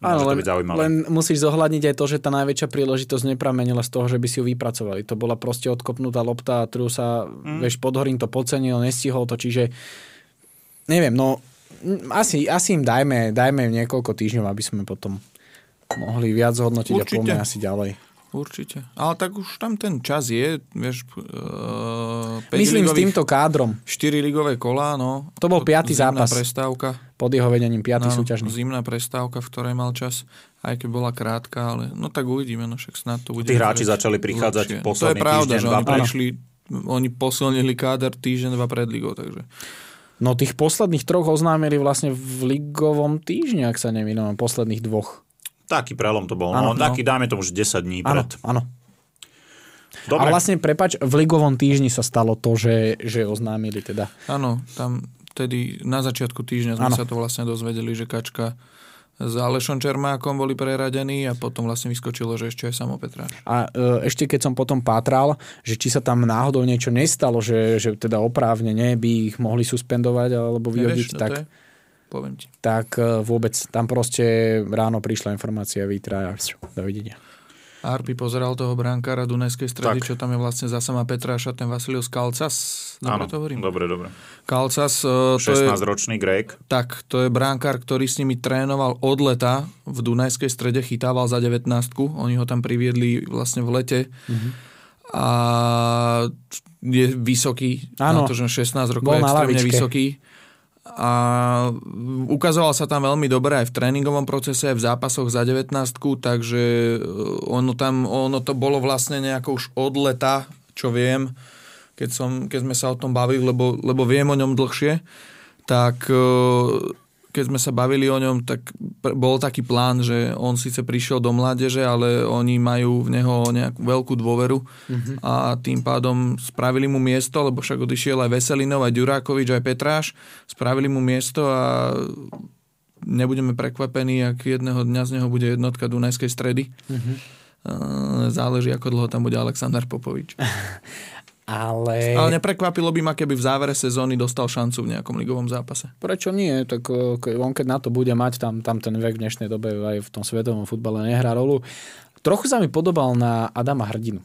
Áno, len, len musíš zohľadniť aj to, že tá najväčšia príležitosť nepramenila z toho, že by si ju vypracovali. To bola proste odkopnutá lopta, ktorú sa, mm. vieš, Podhorín to podcenil, nestihol to, čiže neviem, no asi, asi im dajme, dajme niekoľko týždňov, aby sme potom mohli viac zhodnotiť Určite. a poďme asi ďalej. Určite. Ale tak už tam ten čas je, vieš... Uh, Myslím ligových, s týmto kádrom. 4 ligové kolá, no. To bol piatý zápas. prestávka. Pod jeho vedením piatý no, súťažný. Zimná prestávka, v ktorej mal čas, aj keď bola krátka, ale no tak uvidíme, no však snad to bude... Tí hráči začali prichádzať lepšie. posledný To je pravda, týždeň, že oni prišli, oni posilnili káder týždeň, dva pred ligou, takže... No tých posledných troch oznámili vlastne v ligovom týždni, ak sa nemýlim, posledných dvoch. Taký prelom to bol. Ano, no, no. Taký, dáme tomu, že 10 dní pred. Áno, Dobre. A vlastne, prepač, v ligovom týždni sa stalo to, že, že oznámili teda. Áno, tam tedy na začiatku týždňa sme ano. sa to vlastne dozvedeli, že Kačka s Alešom Čermákom boli preradení a potom vlastne vyskočilo, že ešte aj Samo Petra. A e, ešte keď som potom pátral, že či sa tam náhodou niečo nestalo, že, že teda oprávne nie by ich mohli suspendovať alebo vyhodiť, Nevieš, no tak... To je? Poviem ti. Tak e, vôbec, tam proste ráno prišla informácia Vitra a dovidenia. Arpi pozeral toho brankára Dunajskej stredy, tak. čo tam je vlastne za sama Petráša, ten Vasilius Kalcas. Dobre Áno, to hovorím? Dobre, dobre. Kalcas, uh, to 16-ročný Grek. Tak, to je brankár, ktorý s nimi trénoval od leta. V Dunajskej strede chytával za 19 Oni ho tam priviedli vlastne v lete. Mm-hmm. A je vysoký. Áno. Na to, že 16 rokov je extrémne vysoký a ukazoval sa tam veľmi dobre aj v tréningovom procese, aj v zápasoch za 19 takže e, ono tam, ono to bolo vlastne nejako už od leta, čo viem, keď, som, keď sme sa o tom bavili, lebo, lebo viem o ňom dlhšie, tak e, keď sme sa bavili o ňom, tak bol taký plán, že on síce prišiel do mládeže, ale oni majú v neho nejakú veľkú dôveru mm-hmm. a tým pádom spravili mu miesto, lebo však odišiel aj Veselinov, aj Ďurákovič, aj Petráš, spravili mu miesto a nebudeme prekvapení, ak jedného dňa z neho bude jednotka Dunajskej stredy. Mm-hmm. Záleží, ako dlho tam bude Aleksandar Popovič. Ale... Ale neprekvapilo by ma, keby v závere sezóny dostal šancu v nejakom ligovom zápase. Prečo nie? Tak on keď na to bude mať, tam, tam ten vek v dnešnej dobe aj v tom svetovom futbale nehrá rolu. Trochu sa mi podobal na Adama Hrdinu.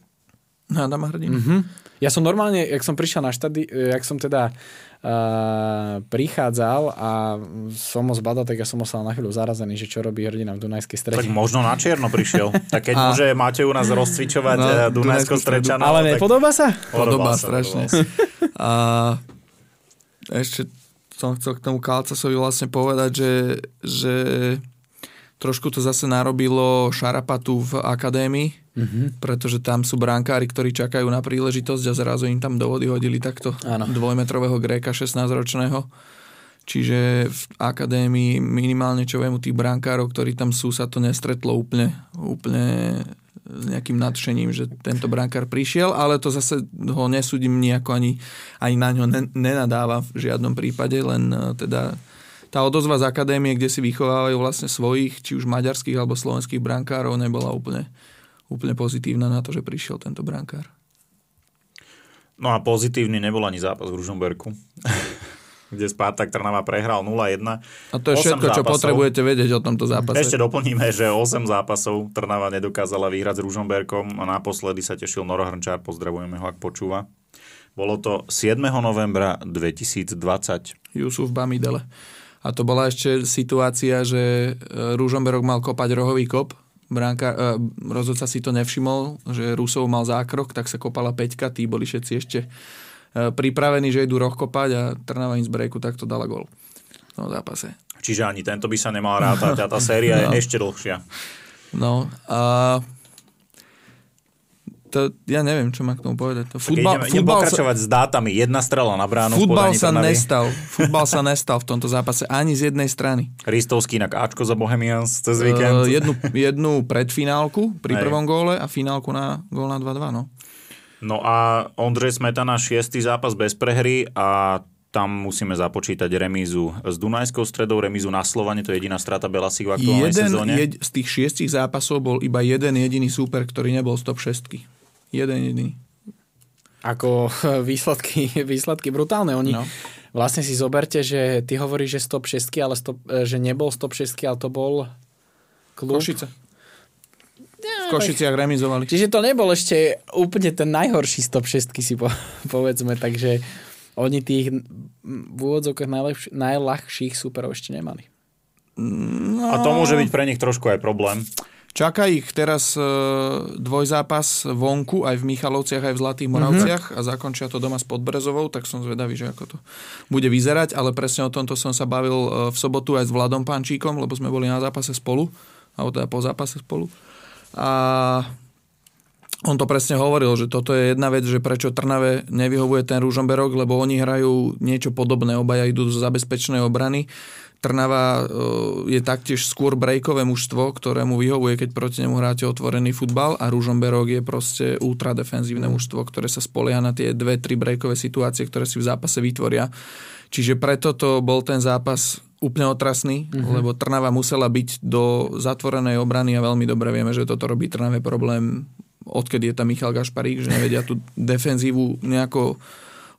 Na Adama Hrdinu? Mm-hmm. Ja som normálne, jak som prišiel na štady, jak som teda prichádzal a som ho zbadal, tak ja som ostal na chvíľu zarazený, že čo robí hrdina v Dunajskej strede. Tak možno na čierno prišiel. Tak keď a... môže máte u nás rozcvičovať no, eh, Dunajsko strečanov. Ale nepodobá sa? Podobá, podobá strašne. A ešte som chcel k tomu Kalcasovi vlastne povedať, že, že trošku to zase narobilo šarapatu v akadémii, mm-hmm. pretože tam sú brankári, ktorí čakajú na príležitosť a zrazu im tam do vody hodili takto ano. dvojmetrového Gréka 16-ročného, Čiže v akadémii minimálne čo viem u tých brankárov, ktorí tam sú, sa to nestretlo úplne, úplne s nejakým nadšením, že tento brankár prišiel, ale to zase ho nesúdim nejako ani, ani na ňo nenadáva v žiadnom prípade, len e, teda tá odozva z akadémie, kde si vychovávajú vlastne svojich, či už maďarských alebo slovenských brankárov, nebola úplne, úplne pozitívna na to, že prišiel tento brankár. No a pozitívny nebol ani zápas v Ružomberku. kde Spartak Trnava prehral 0-1. A to je všetko, zápasov. čo potrebujete vedieť o tomto zápase. Ešte doplníme, že 8 zápasov Trnava nedokázala vyhrať s Ružomberkom a naposledy sa tešil Noro Hrnčár, pozdravujeme ho, ak počúva. Bolo to 7. novembra 2020. Jusuf Bamidele. A to bola ešte situácia, že e, Ružomberok mal kopať rohový kop, bránka, uh, rozhodca si to nevšimol, že Rusov mal zákrok, tak sa kopala peťka, tí boli všetci ešte E, pripravení, že idú roh kopať a Trnava z breaku takto dala gol v tom zápase. Čiže ani tento by sa nemal rátať a tá séria no. je ešte dlhšia. No a to, ja neviem, čo má k tomu povedať. To futbal, ideme, futbal pokračovať sa, s dátami. Jedna strela na bránu. Futbal sa Trnavy. nestal. Futbal sa nestal v tomto zápase ani z jednej strany. Ristovský na Ačko za Bohemians cez víkend. Uh, jednu, jednu predfinálku pri prvom góle a finálku na gól na 2-2. No. No a Ondřej Smetana šiestý zápas bez prehry a tam musíme započítať remízu s Dunajskou stredou, remízu na Slovane, to je jediná strata Belasi v aktuálnej jeden sezóne. Jed, z tých šiestich zápasov bol iba jeden jediný súper, ktorý nebol z top 6. Jeden jediný. Ako výsledky, výsledky brutálne. Oni no. vlastne si zoberte, že ty hovoríš, že stop 6, ale stop, že nebol stop 6, ale to bol klub. Košice. V Košiciach remizovali. Čiže to nebol ešte úplne ten najhorší stop 6 si po, povedzme, takže oni tých v úvodzovkách najľahších superov ešte nemali. No. A to môže byť pre nich trošku aj problém. Čaká ich teraz e, dvojzápas vonku, aj v Michalovciach, aj v Zlatých Moravciach mm-hmm. a zakončia to doma s Podbrezovou, tak som zvedavý, že ako to bude vyzerať, ale presne o tomto som sa bavil e, v sobotu aj s Vladom Pančíkom, lebo sme boli na zápase spolu, alebo teda po zápase spolu. A on to presne hovoril, že toto je jedna vec, že prečo Trnave nevyhovuje ten Rúžomberok, lebo oni hrajú niečo podobné, obaja idú zo zabezpečnej obrany. Trnava e, je taktiež skôr brejkové mužstvo, ktorému vyhovuje, keď proti nemu hráte otvorený futbal a Rúžomberok je proste ultra defenzívne mužstvo, ktoré sa spolieha na tie dve, tri brejkové situácie, ktoré si v zápase vytvoria. Čiže preto to bol ten zápas úplne otrasný, mm-hmm. lebo Trnava musela byť do zatvorenej obrany a veľmi dobre vieme, že toto robí Trnave problém, odkedy je tam Michal Gašparík, že nevedia tú defenzívu nejako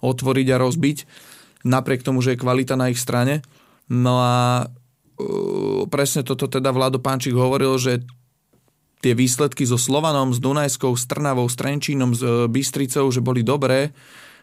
otvoriť a rozbiť, napriek tomu, že je kvalita na ich strane. No a uh, presne toto teda Vlado Pánčik hovoril, že tie výsledky so Slovanom, s Dunajskou, s Trnavou, s Trenčínom, s Bystricou, že boli dobré,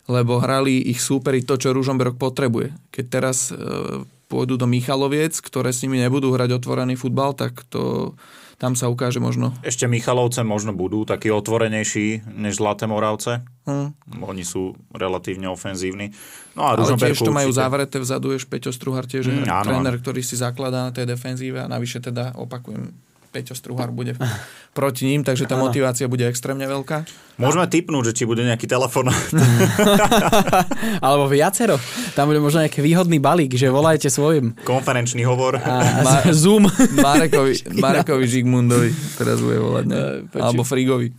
lebo hrali ich súperi to, čo Ružomberok potrebuje. Keď teraz uh, pôjdu do Michaloviec, ktoré s nimi nebudú hrať otvorený futbal, tak to tam sa ukáže možno. Ešte Michalovce možno budú takí otvorenejší než Zlaté Moravce. Hmm. Oni sú relatívne ofenzívni. No a Ale tiež to majú určite... zavreté vzadu, je Peťo Struhar tiež mm, áno, tréner, ktorý si zakladá na tej defenzíve a navyše teda opakujem, Peťo Struhar bude proti ním, takže tá motivácia bude extrémne veľká. Môžeme typnúť, že či bude nejaký telefon. Alebo viacero. Tam bude možno nejaký výhodný balík, že volajte svojim. Konferenčný hovor. A, Ma- Zoom. Marekovi, Marekovi Žigmundovi teraz bude volať. Ne? Alebo Frigovi.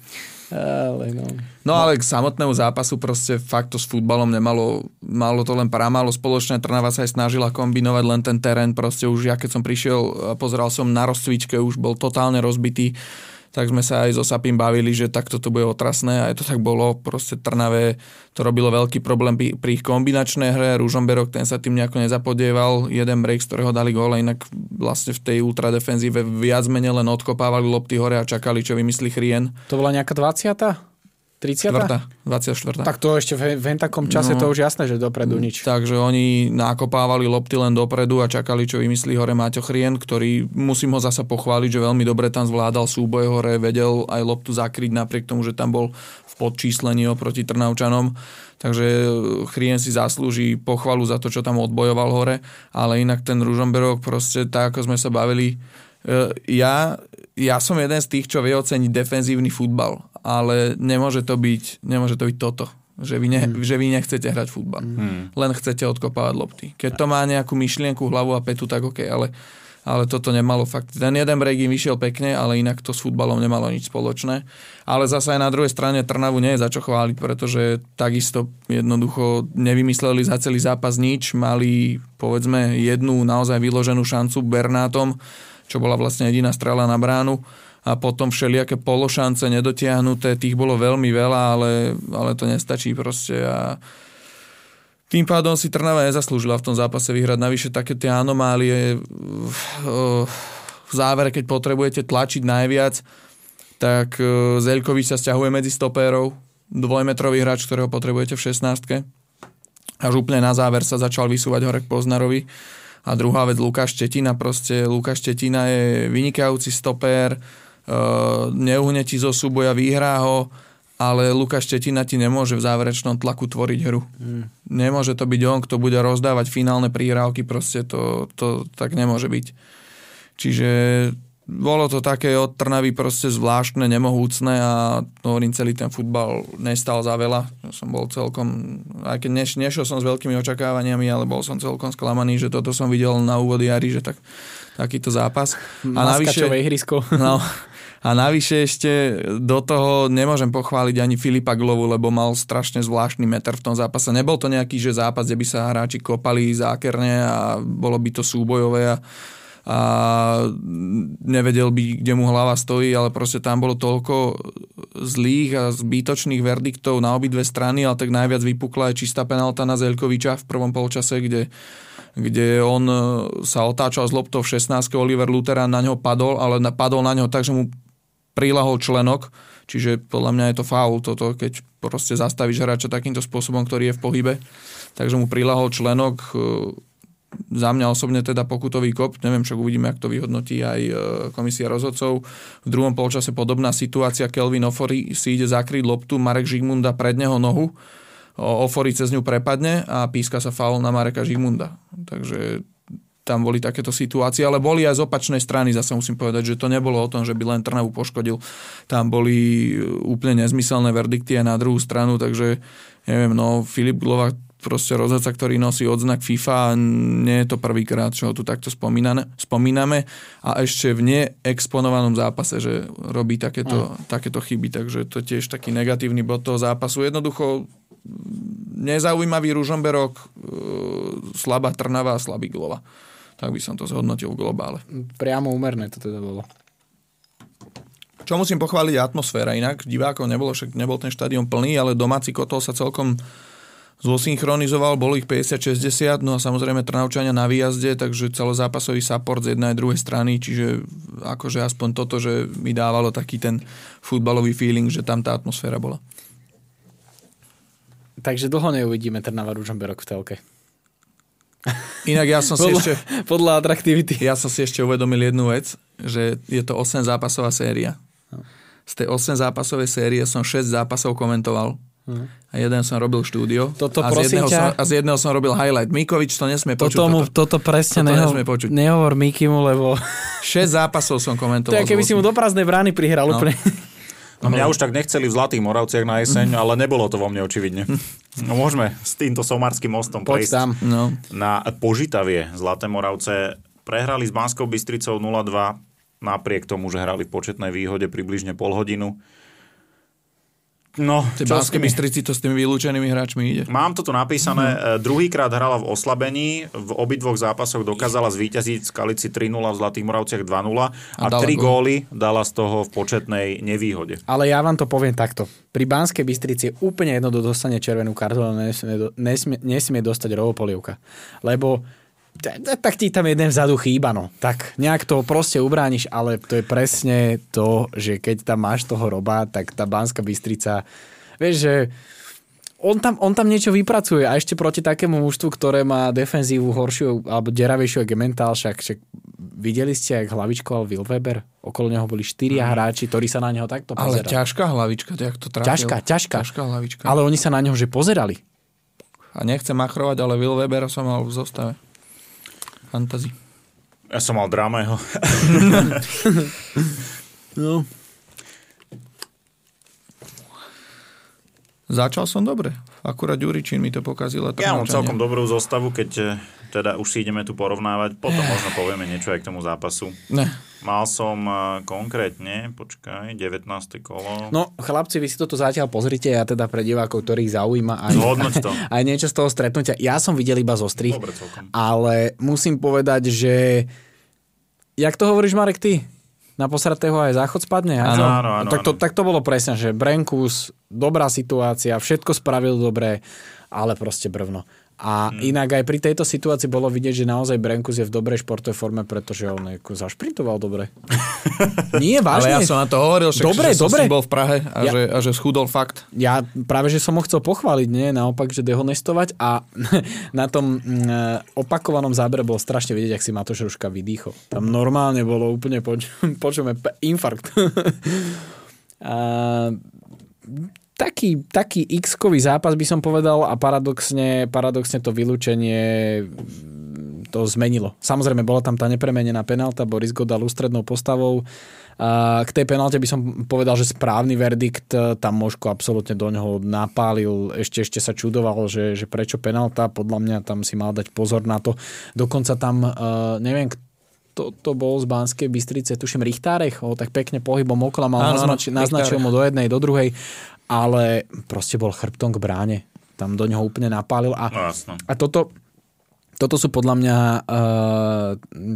Ale no. No ale k samotnému zápasu proste fakt to s futbalom nemalo, malo to len pramálo spoločné. Trnava sa aj snažila kombinovať len ten terén. Proste už ja keď som prišiel pozeral som na rozcvičke, už bol totálne rozbitý tak sme sa aj so Sapím bavili, že takto to bude otrasné a aj to tak bolo. Proste Trnave to robilo veľký problém pri ich kombinačnej hre. Rúžomberok ten sa tým nejako nezapodieval. Jeden break, z ktorého dali gól, inak vlastne v tej ultradefenzíve viac menej len odkopávali lopty hore a čakali, čo vymyslí Chrien. To bola nejaká 20 30. 24. Tak to ešte v, v takom čase no, to už jasné, že dopredu nič. Takže oni nakopávali lopty len dopredu a čakali, čo vymyslí hore Máťo Chrien, ktorý musím ho zasa pochváliť, že veľmi dobre tam zvládal súboj hore, vedel aj loptu zakryť napriek tomu, že tam bol v podčíslení oproti Trnavčanom. Takže Chrien si zaslúži pochvalu za to, čo tam odbojoval hore, ale inak ten Ružomberok proste tak, ako sme sa bavili, e, ja, ja som jeden z tých, čo vie oceniť defenzívny futbal ale nemôže to byť, nemôže to byť toto. že vy, ne, hmm. že vy nechcete hrať futbal. Hmm. Len chcete odkopávať lopty. Keď to má nejakú myšlienku, hlavu a petu, tak OK, ale ale toto nemalo fakt. Ten jeden break im vyšiel pekne, ale inak to s futbalom nemalo nič spoločné. Ale zase aj na druhej strane Trnavu nie je za čo chváliť, pretože takisto jednoducho nevymysleli za celý zápas nič. Mali povedzme jednu naozaj vyloženú šancu Bernátom, čo bola vlastne jediná strela na bránu a potom všelijaké pološance nedotiahnuté, tých bolo veľmi veľa, ale, ale to nestačí proste a tým pádom si Trnava nezaslúžila v tom zápase vyhrať. Navyše také tie anomálie v závere, keď potrebujete tlačiť najviac, tak e, Zeľkovič sa stiahuje medzi stopérov, dvojmetrový hráč, ktorého potrebujete v 16 Až úplne na záver sa začal vysúvať hore k Poznarovi. A druhá vec, Lukáš Štetina. Proste Lukáš Štetina je vynikajúci stopér, neuhne ti zo súboja, vyhrá ho ale Lukáš Štetina ti nemôže v záverečnom tlaku tvoriť hru. Mm. Nemôže to byť on, kto bude rozdávať finálne príhrávky, proste to, to tak nemôže byť. Čiže bolo to také od Trnavy proste zvláštne, nemohúcne a hovorím, celý ten futbal nestal za veľa. Som bol celkom, aj keď neš, nešiel som s veľkými očakávaniami, ale bol som celkom sklamaný, že toto som videl na úvod jary, že tak, takýto zápas. A navyše, ihrisko. No, A navyše ešte do toho nemôžem pochváliť ani Filipa Glovu, lebo mal strašne zvláštny meter v tom zápase. Nebol to nejaký že zápas, kde by sa hráči kopali zákerne a bolo by to súbojové a, a nevedel by, kde mu hlava stojí, ale proste tam bolo toľko zlých a zbytočných verdiktov na obidve strany, ale tak najviac vypukla aj čistá penálta na Zelkoviča v prvom polčase, kde kde on sa otáčal z loptou v 16. Oliver Lutheran na ňo padol, ale padol na ňo tak, že mu prilahol členok, čiže podľa mňa je to faul toto, keď proste zastavíš hráča takýmto spôsobom, ktorý je v pohybe. Takže mu prilahol členok, e, za mňa osobne teda pokutový kop, neviem, čo uvidíme, ak to vyhodnotí aj e, komisia rozhodcov. V druhom polčase podobná situácia, Kelvin Ofori si ide zakryť loptu, Marek Žigmunda pred neho nohu, Ofori cez ňu prepadne a píska sa faul na Mareka Žigmunda. Takže tam boli takéto situácie, ale boli aj z opačnej strany, zase musím povedať, že to nebolo o tom, že by len Trnavu poškodil. Tam boli úplne nezmyselné verdikty aj na druhú stranu, takže neviem, no Filip Glova proste rozhodca, ktorý nosí odznak FIFA a nie je to prvýkrát, čo ho tu takto spomíname a ešte v neexponovanom zápase, že robí takéto, mm. takéto chyby, takže to je tiež taký negatívny bod toho zápasu. Jednoducho nezaujímavý Ružomberok, e, slabá Trnava a slabý Glova tak by som to zhodnotil v globále. Priamo úmerné to teda bolo. Čo musím pochváliť atmosféra, inak divákov nebolo, však nebol ten štadión plný, ale domáci kotol sa celkom zosynchronizoval, bolo ich 50-60, no a samozrejme Trnavčania na výjazde, takže celozápasový support z jednej a druhej strany, čiže akože aspoň toto, že mi dávalo taký ten futbalový feeling, že tam tá atmosféra bola. Takže dlho neuvidíme Trnava Ružomberok v telke. Inak ja som si podľa, ešte... Podľa atraktivity. Ja som si ešte uvedomil jednu vec, že je to 8 zápasová séria. Z tej 8 zápasovej série som 6 zápasov komentoval. Hmm. A jeden som robil štúdio. Toto a, z jedného ťa... som, a z jedného som robil highlight. Mikovič to nesmie počuť. Toto, mu, toto, toto presne toto neho, nesmie počuť. nehovor Mikimu, lebo... 6 zápasov som komentoval. To je, keby si mu do prázdnej brány prihral no. úplne. No, mňa už tak nechceli v Zlatých Moravciach na jeseň, ale nebolo to vo mne očividne. No môžeme s týmto somárským mostom Poď prejsť tam. No. na Požitavie. Zlaté Moravce prehrali s Banskou Bystricou 0-2 napriek tomu, že hrali v početnej výhode približne pol hodinu. No, Tej Banskej Bystrici to s tými vylúčenými hráčmi ide. Mám to tu napísané. Uh-huh. Druhýkrát hrala v oslabení. V obidvoch zápasoch dokázala zvíťaziť z Kalici 3-0, v Zlatých Moravciach 2-0 a, a 3 góly dala z toho v početnej nevýhode. Ale ja vám to poviem takto. Pri Banskej Bystrici je úplne jedno, kto dostane červenú kartu, ale nesmie, nesmie, nesmie dostať rovopolievka. Lebo tak ti tam jeden vzadu chýba, no. Tak nejak to proste ubrániš, ale to je presne to, že keď tam máš toho roba, tak tá Banská Bystrica, vieš, že on tam, on tam niečo vypracuje a ešte proti takému mužstvu, ktoré má defenzívu horšiu alebo deravejšiu ako mentál, však, však videli ste, jak hlavičkoval Will Weber? Okolo neho boli štyria mm. hráči, ktorí sa na neho takto pozerali. Ale ťažká hlavička, jak to trafil. Ťažká, ťažká. ťažká hlavička. Ale oni sa na neho že pozerali. A nechcem machrovať, ale Will Weber som mal v zostave fantasy. Ja som mal drámeho. no. Začal som dobre. Akurát Ďuričín mi to pokazil. Ja mám celkom dobrú zostavu, keď eh, teda už si ideme tu porovnávať. Potom možno povieme niečo aj k tomu zápasu. Ne. Mal som eh, konkrétne, počkaj, 19. kolo. No, chlapci, vy si toto zatiaľ pozrite, ja teda pre divákov, ktorých zaujíma aj, to. aj niečo z toho stretnutia. Ja som videl iba zo strich, Dobre, ale musím povedať, že jak to hovoríš, Marek, ty? Na posratého aj záchod spadne? Áno, áno, áno, tak, to, tak to bolo presne, že Brenkus, dobrá situácia, všetko spravil dobre, ale proste brvno. A hmm. inak aj pri tejto situácii bolo vidieť, že naozaj Brenkus je v dobrej športovej forme, pretože on zašprintoval dobre. Nie, vážne. Ale ja som na to hovoril, však, dobre, že dobre. som bol v Prahe a, ja, že, a že schudol fakt. Ja práve, že som ho chcel pochváliť, nie naopak, že dehonestovať a na tom mm, opakovanom zábere bolo strašne vidieť, ak si Matoš Ruška vydýchol. Tam normálne bolo úplne, poč- počujeme, infarkt. a, taký, taký x-kový zápas by som povedal a paradoxne, paradoxne to vylúčenie to zmenilo. Samozrejme, bola tam tá nepremenená penálta, Boris Godal ústrednou postavou. K tej penalte by som povedal, že správny verdikt tam Moško absolútne do ňoho napálil. Ešte, ešte sa čudoval, že, že prečo penálta. Podľa mňa tam si mal dať pozor na to. Dokonca tam, uh, neviem, to, to bol z Banskej Bystrice, tuším Richtárech, ho tak pekne pohybom okolo mal, naznačil, naznačil mu do jednej, do druhej ale proste bol chrbtom k bráne. Tam do neho úplne napálil. A, no, a toto, toto sú podľa mňa uh,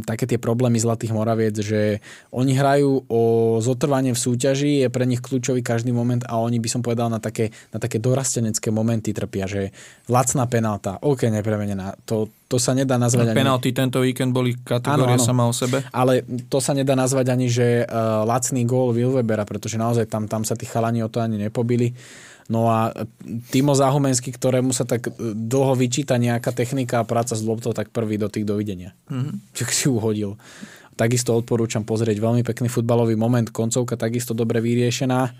také tie problémy Zlatých Moraviec, že oni hrajú o zotrvanie v súťaži, je pre nich kľúčový každý moment a oni by som povedal na také, na také dorastenecké momenty trpia, že lacná penálta, OK, nepremenená, to, to sa nedá nazvať no, ani... Penalty tento víkend boli kategória áno, áno. sama o sebe. Ale to sa nedá nazvať ani, že uh, lacný gól Wilwebera, pretože naozaj tam, tam sa tí chalani o to ani nepobili. No a Timo Zahumenský, ktorému sa tak dlho vyčíta nejaká technika a práca s loptou, tak prvý do tých dovidenia. Mm-hmm. Čak si uhodil. Takisto odporúčam pozrieť veľmi pekný futbalový moment, koncovka takisto dobre vyriešená.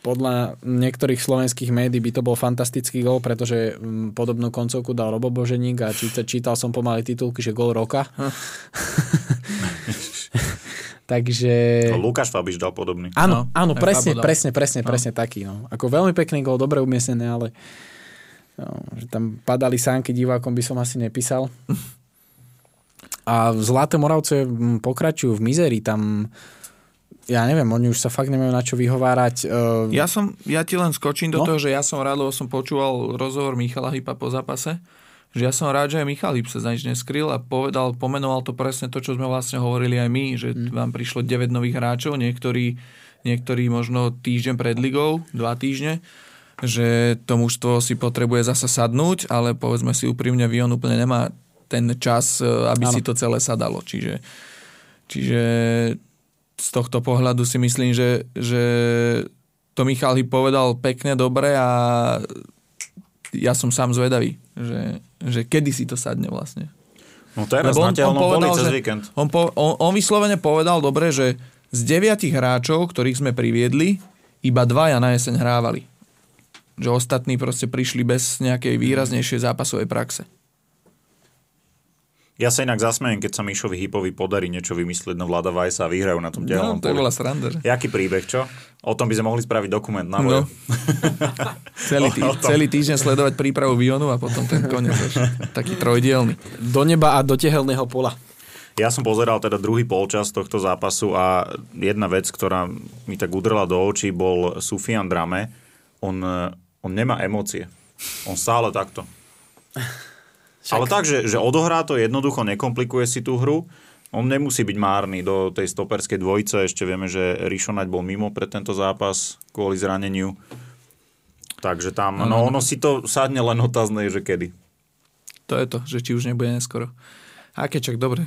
Podľa niektorých slovenských médií by to bol fantastický gol, pretože podobnú koncovku dal Robo Boženík a čítal, čítal som pomaly titulky, že gol roka. Takže... No, Lukáš Fabiš dal podobný. Áno, no, áno presne, presne, presne, no. presne taký. No. Ako veľmi pekný gol, dobre umiestnené, ale no, že tam padali sánky divákom, by som asi nepísal. A Zlaté Moravce pokračujú v mizerii, tam ja neviem, oni už sa fakt nemajú na čo vyhovárať. Uh... Ja, som, ja ti len skočím do no? toho, že ja som rád, lebo som počúval rozhovor Michala Hypa po zápase že ja som rád, že aj Michal Hip sa za nič neskryl a povedal, pomenoval to presne to, čo sme vlastne hovorili aj my, že mm. vám prišlo 9 nových hráčov, niektorí, niektorí možno týždeň pred ligou, dva týždne, že to mužstvo si potrebuje zasa sadnúť, ale povedzme si úprimne, Vion úplne nemá ten čas, e, aby ano. si to celé sadalo. Čiže, čiže z tohto pohľadu si myslím, že, že to Michal povedal pekne, dobre a ja som sám zvedavý, že, že kedy si to sadne vlastne. No teraz Lebo on, on povedal, cez víkend. On, po, on, on vyslovene povedal dobre, že z deviatich hráčov, ktorých sme priviedli, iba dvaja na jeseň hrávali. Že ostatní proste prišli bez nejakej výraznejšej zápasovej praxe. Ja sa inak zasmejem, keď sa Mišovi Hypovi podarí niečo vymyslieť na Vlada Vajsa a vyhrajú na tom ďalom. No, to je bola sranda. Jaký príbeh, čo? O tom by sme mohli spraviť dokument na no. celý, tý, celý týždeň sledovať prípravu Vionu a potom ten koniec. taký trojdielny. Do neba a do tehelného pola. Ja som pozeral teda druhý polčas tohto zápasu a jedna vec, ktorá mi tak udrela do očí, bol Sufian Drame. On, on nemá emócie. On stále takto. Však... Ale tak, že, že odohrá to jednoducho, nekomplikuje si tú hru. On nemusí byť márny do tej stoperskej dvojice. Ešte vieme, že Rišonať bol mimo pre tento zápas kvôli zraneniu. Takže tam, no, no ono si to sadne len otázne, že kedy. To je to, že či už nebude neskoro. A keď čak dobre,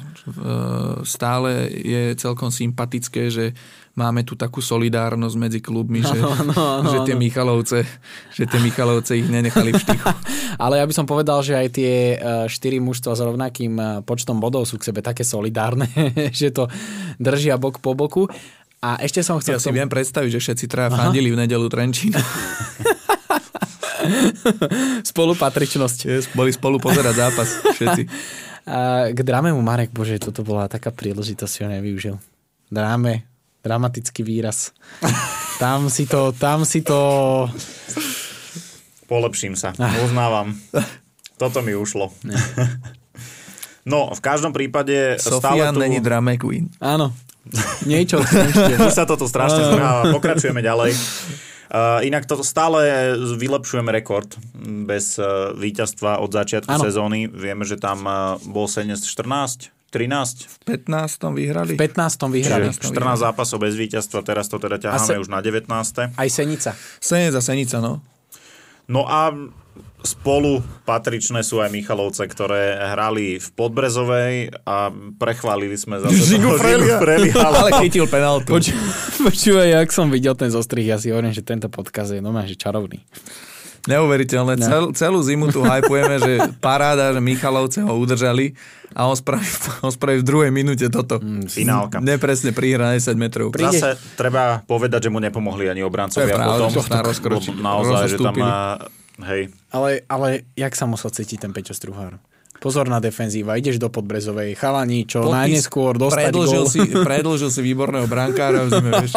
stále je celkom sympatické, že máme tu takú solidárnosť medzi klubmi, že, no, no, no, že tie Michalovce, že tie Michalovce ich nenechali v štychu. Ale ja by som povedal, že aj tie e, štyri mužstva s rovnakým e, počtom bodov sú k sebe také solidárne, že to držia bok po boku. A ešte som chcel... Ja si tom... viem predstaviť, že všetci traja fandili v nedelu Trenčín. Spolupatričnosť. Yes, boli spolu pozerať zápas všetci. A k dramemu Marek, bože, toto bola taká príležitosť, ho nevyužil. Dráme, dramatický výraz. Tam si to, tam si to... Polepším sa, uznávam. Toto mi ušlo. No, v každom prípade... Sofia tu... není drama queen. Áno. Niečo. Už sa toto strašne zhrháva. Pokračujeme ďalej. Uh, inak to stále vylepšujeme rekord bez uh, víťazstva od začiatku ano. sezóny. Vieme, že tam uh, bol 14, 13? V 15. vyhrali. V 15. vyhrali. Čiže 14 zápasov bez víťazstva, teraz to teda ťaháme se... už na 19. Aj Senica. Senica, Senica, no. No a spolu patričné sú aj Michalovce, ktoré hrali v Podbrezovej a prechválili sme za to Žigu Frelia. Ale chytil penaltu. Poč- počúvaj, jak som videl ten zostrih, ja si hovorím, že tento podkaz je normálne, že čarovný. Neuveriteľné. No. Cel, celú zimu tu hypujeme, že paráda, že Michalovce ho udržali a on spraví, on spraví v druhej minúte toto. Mm, finálka. Nepresne prihra 10 metrov. Príde. Zase treba povedať, že mu nepomohli ani obrancovia potom. To je naozaj, že tam Hej. Ale, ale jak sa musel cítiť ten Peťo Struhár? Pozor na defenzíva, ideš do Podbrezovej, chalani, čo Podpis, najneskôr dostať predlžil gol. Si, predlžil si výborného brankára, zime, vieš.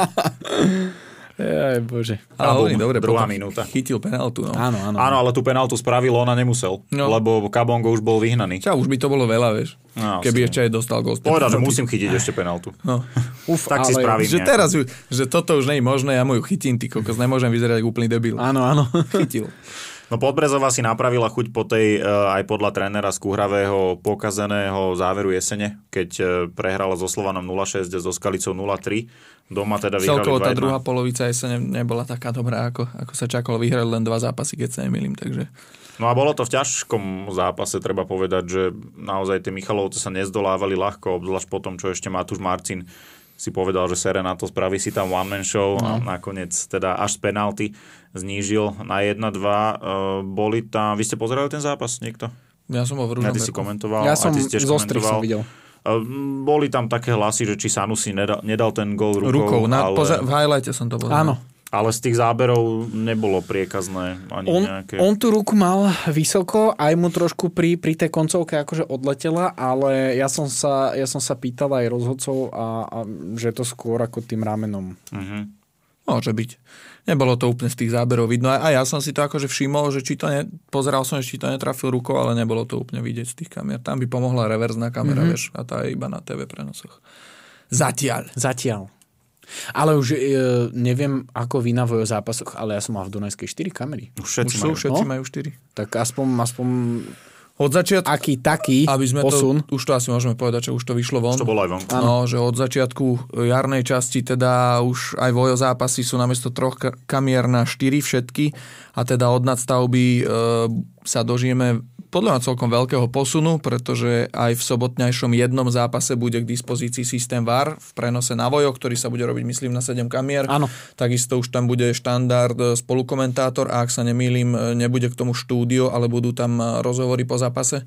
Aj bože. Ale on dobre, druhá minúta. Chytil penaltu. No. Áno, áno. Áno, ale tú penaltu spravil, ona nemusel, no. lebo Kabongo už bol vyhnaný. Čau, už by to bolo veľa, vieš. No, keby ešte aj dostal gol. Povedal, že musím chytiť ešte penaltu. No. Uf, tak ale, si spravím že teraz, že toto už nie je možné, ja mu ju chytím, ty kokos, nemôžem vyzerať ako úplný debil. Áno, áno. Chytil. No Podbrezová si napravila chuť po tej, e, aj podľa trénera Skúhravého, pokazeného záveru jesene, keď e, prehrala so Slovanom 0-6 a so Skalicou 0-3. Doma teda vyhrali Celkovo tá druhá polovica jesene nebola taká dobrá, ako, ako sa čakalo. Vyhrali len dva zápasy, keď sa nemýlim, takže... No a bolo to v ťažkom zápase, treba povedať, že naozaj tie Michalovce sa nezdolávali ľahko, obzvlášť po tom, čo ešte Matúš Marcin si povedal, že sere na to spraví si tam one man show no. a nakoniec teda až z penalty znížil na 1-2. Uh, e, boli tam, vy ste pozerali ten zápas niekto? Ja som ho v Ja ty si komentoval. Ja som ty si tiež komentoval. som videl. Uh, boli tam také hlasy, že či Sanusi nedal, nedal ten gol rukou. Rukou, na, ale... poza- v highlighte som to povedal. Áno, ale z tých záberov nebolo priekazné ani on, nejaké... On tú ruku mal vysoko, aj mu trošku pri, pri tej koncovke akože odletela, ale ja som sa, ja som sa pýtal aj rozhodcov, a, a že to skôr ako tým ramenom. Uh-huh. Môže byť. Nebolo to úplne z tých záberov vidno. A ja som si to akože všimol, že či to ne, pozeral som, či to netrafil rukou, ale nebolo to úplne vidieť z tých kamier. Tam by pomohla reverzná kamera, mm-hmm. vieš, a tá je iba na TV prenosoch. Zatiaľ. Zatiaľ. Ale už e, neviem, ako vy na zápasoch, ale ja som mal v Dunajskej 4 kamery. Už všetci, už sú, majú. všetci no? majú 4. Tak aspoň, aspoň od začiatku, aký taký aby sme posun. To, už to asi môžeme povedať, že už to vyšlo von. Už to bolo aj von. No, že od začiatku jarnej časti teda už aj vojo zápasy sú namiesto troch kamier na 4 všetky a teda od nadstavby e, sa dožijeme podľa mňa celkom veľkého posunu, pretože aj v sobotňajšom jednom zápase bude k dispozícii systém VAR v prenose na vojo, ktorý sa bude robiť, myslím, na 7 kamier. Áno. Takisto už tam bude štandard e, spolukomentátor a ak sa nemýlim, e, nebude k tomu štúdio, ale budú tam e, rozhovory po zápase.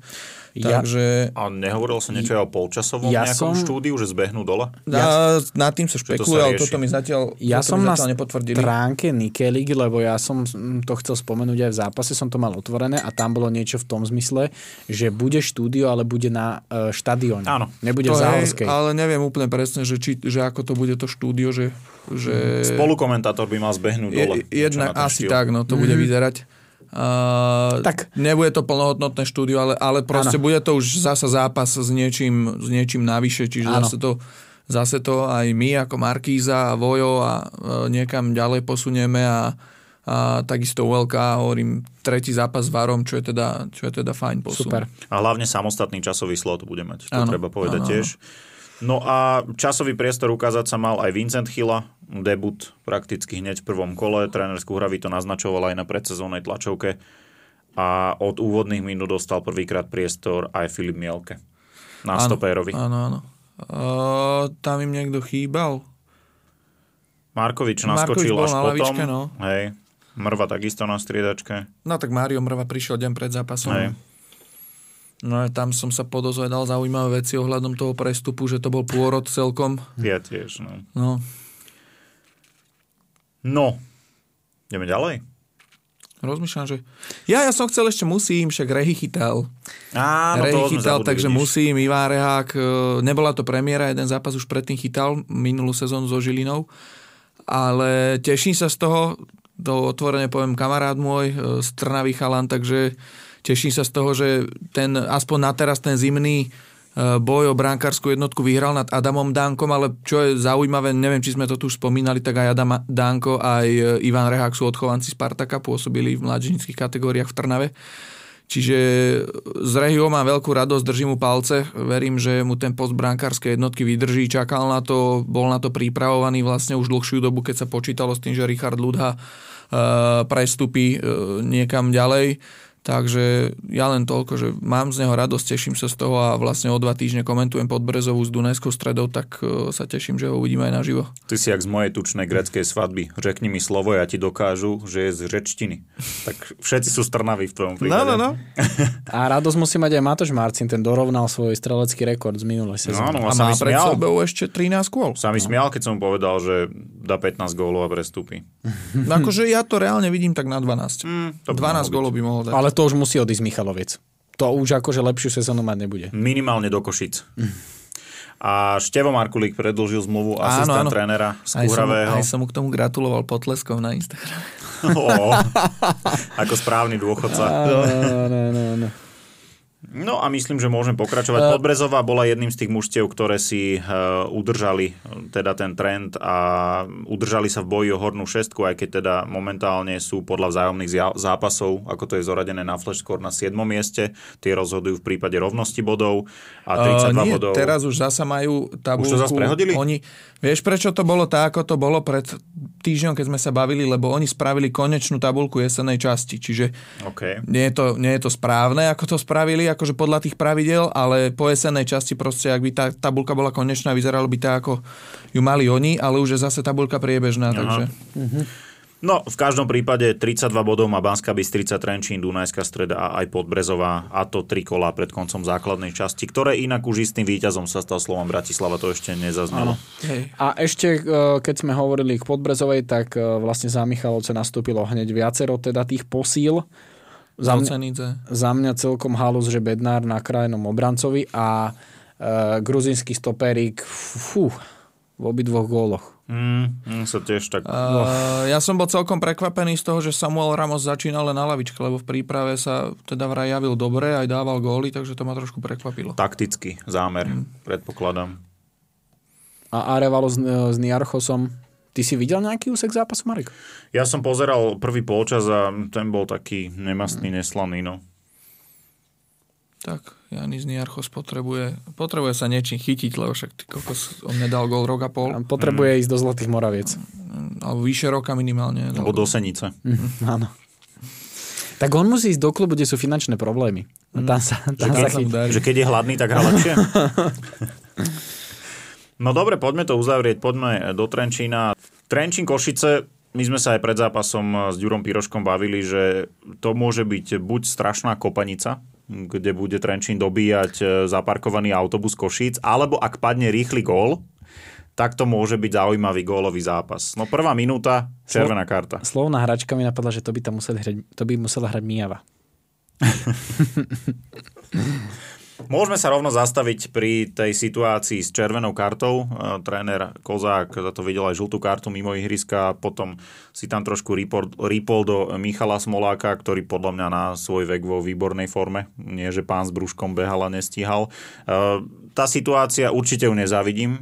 Ja, Takže... A nehovoril sa niečo aj o polčasovom ja nejakom som... štúdiu, že zbehnú dole? Ja, nad tým sa špekuluje, ale toto mi zatiaľ, ja som mi zatiaľ nepotvrdili. na stránke Nikelik, lebo ja som to chcel spomenúť aj v zápase, som to mal otvorené a tam bolo niečo v tom zmysle, že bude štúdio, ale bude na uh, štadióne. Áno. Nebude to v Záhorskej. Je, ale neviem úplne presne, že, či, že ako to bude to štúdio, že... že... Spolukomentátor by mal zbehnúť dole. Je, jednak asi tak, no to mm. bude vyzerať. Uh, tak. Nebude to plnohodnotné štúdio, ale, ale proste ano. bude to už zasa zápas s niečím, s niečím navyše, čiže zase to, zase to aj my ako Markíza a Vojo a uh, niekam ďalej posunieme a, a takisto ULK, hovorím, tretí zápas s Varom, čo je teda, čo je teda fajn posun. Super. A hlavne samostatný časový slot bude mať, to ano. treba povedať ano, tiež. Ano. No a časový priestor ukázať sa mal aj Vincent Chila, debut prakticky hneď v prvom kole. Tréner Skúhravý to naznačoval aj na predsezónnej tlačovke. A od úvodných minút dostal prvýkrát priestor aj Filip Mielke na áno, stopérovi. Áno, áno. Uh, tam im niekto chýbal? Markovič naskočil Markovič až na potom. Lavičke, no. Hej. Mrva takisto na striedačke. No tak Mário Mrva prišiel deň pred zápasom. Hej. No tam som sa podozvedal zaujímavé veci ohľadom toho prestupu, že to bol pôrod celkom. Ja tiež, no. No. No. Ideme ďalej? Rozmýšľam, že... Ja, ja som chcel ešte musím, však Rehy chytal. Áno, Rehy chytal, zabudli, takže vidíš. musím. Iván Rehák, e, nebola to premiéra, jeden zápas už predtým chytal, minulú sezónu so Žilinou. ale teším sa z toho, to otvorene poviem kamarát môj, z Trnavy chalan, takže teším sa z toho, že ten, aspoň na teraz ten zimný boj o brankárskú jednotku vyhral nad Adamom Dánkom, ale čo je zaujímavé, neviem, či sme to tu už spomínali, tak aj Adam Dánko, aj Ivan Rehák sú odchovanci Spartaka, pôsobili v mladžinických kategóriách v Trnave. Čiže z Rehio mám veľkú radosť, držím mu palce, verím, že mu ten post brankárskej jednotky vydrží, čakal na to, bol na to pripravovaný vlastne už dlhšiu dobu, keď sa počítalo s tým, že Richard Ludha uh, prestupí niekam ďalej. Takže ja len toľko, že mám z neho radosť, teším sa z toho a vlastne o dva týždne komentujem pod Brezovú s Dunajskou stredou, tak e, sa teším, že ho uvidíme aj naživo. Ty si jak z mojej tučnej greckej svadby. Řekni mi slovo, ja ti dokážu, že je z řečtiny. Tak všetci sú strnaví v tvojom prípade. No, no, no. a radosť musí mať aj Matoš Marcin, ten dorovnal svoj strelecký rekord z minulej sezóny. No, no, a, a má pred sebou ešte 13 kôl. Sa mi no. smial, keď som povedal, že dá 15 gólov a prestúpi. No, akože ja to reálne vidím tak na 12. Mm, 12 gólov by mohol dať. Ale to už musí odísť Michaloviec. To už akože lepšiu sezónu mať nebude. Minimálne do Košic. A Števo Markulík predlžil zmluvu asistent áno, áno. trénera z Kuhravého. Aj som mu k tomu gratuloval potleskom na Instagrame. oh, ako správny dôchodca. no, no, no, no. No a myslím, že môžem pokračovať. Uh, Podbrezová bola jedným z tých mužstiev, ktoré si uh, udržali teda ten trend a udržali sa v boji o hornú šestku, aj keď teda momentálne sú podľa vzájomných zápasov, ako to je zoradené na flash score na 7. mieste. Tie rozhodujú v prípade rovnosti bodov a 32 uh, nie, bodov. teraz už zasa majú tabulku. Už to zase prehodili? Oni, vieš, prečo to bolo tak, ako to bolo pred týždňom, keď sme sa bavili, lebo oni spravili konečnú tabulku jesenej časti. Čiže okay. nie, je to, nie je to správne, ako to spravili akože podľa tých pravidel, ale po jesenej časti proste, ak by tá tabulka bola konečná, vyzeralo by tak, ako ju mali oni, ale už je zase tabulka priebežná, Aha. takže... Uh-huh. No, v každom prípade 32 bodov má Banská Bystrica, Trenčín, Dunajská streda a aj Podbrezová a to tri kola pred koncom základnej časti, ktoré inak už istým víťazom sa stal slovom Bratislava, to ešte nezaznelo. A ešte, e, keď sme hovorili k Podbrezovej, tak e, vlastne za Michalovce nastúpilo hneď viacero teda tých posíl. Za mňa, za mňa celkom halus, že Bednár na krajnom obrancovi a e, gruzinský stoperík fú, v obidvoch góloch. Mm, mm, sa tiež tak... Uh, ja som bol celkom prekvapený z toho, že Samuel Ramos začínal len na lavičke, lebo v príprave sa teda vraj javil dobre, aj dával góly, takže to ma trošku prekvapilo. Taktický zámer, mm. predpokladám. A Arevalo s, s Niarchosom Ty si videl nejaký úsek zápasu, Marek? Ja som pozeral prvý polčas a ten bol taký nemastný, neslaný, no. Tak, Janis Niarchos potrebuje, potrebuje sa niečím chytiť, lebo však ty kokos, on nedal gol rok a pol. Potrebuje mm. ísť do Zlatých Moraviec. Alebo vyše roka minimálne. Alebo do Senice. Mm, áno. Tak on musí ísť do klubu, kde sú finančné problémy. A tam sa, tam že, sa keď, že keď je hladný, tak hrá lepšie? No dobre, poďme to uzavrieť, poďme do Trenčína. Trenčín Košice, my sme sa aj pred zápasom s Ďurom Piroškom bavili, že to môže byť buď strašná kopanica, kde bude Trenčín dobíjať e, zaparkovaný autobus Košíc, alebo ak padne rýchly gól, tak to môže byť zaujímavý gólový zápas. No prvá minúta, červená karta. Slovná hračka mi napadla, že to by, tam museli hrať, to by musela hrať Mijava. Môžeme sa rovno zastaviť pri tej situácii s červenou kartou. E, tréner Kozák za to videl aj žltú kartu mimo ihriska, potom si tam trošku rýpol do Michala Smoláka, ktorý podľa mňa na svoj vek vo výbornej forme. Nie, že pán s brúškom behal a nestíhal. E, tá situácia určite ju nezávidím.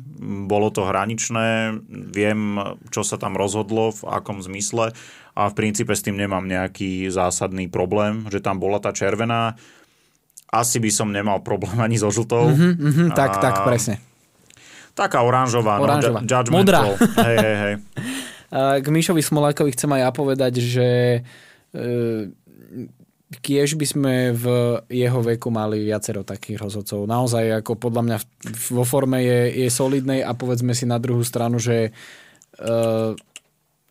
Bolo to hraničné, viem, čo sa tam rozhodlo, v akom zmysle a v princípe s tým nemám nejaký zásadný problém, že tam bola tá červená asi by som nemal problém ani so žltou. Mm-hmm, mm-hmm, tak, a... tak, presne. Taká oranžová, oranžová. no, ju- Modrá. hej, hej, hej. K Mišovi Smolákovi chcem aj ja povedať, že e, kiež by sme v jeho veku mali viacero takých rozhodcov. Naozaj, ako podľa mňa vo forme je, je solidnej a povedzme si na druhú stranu, že e,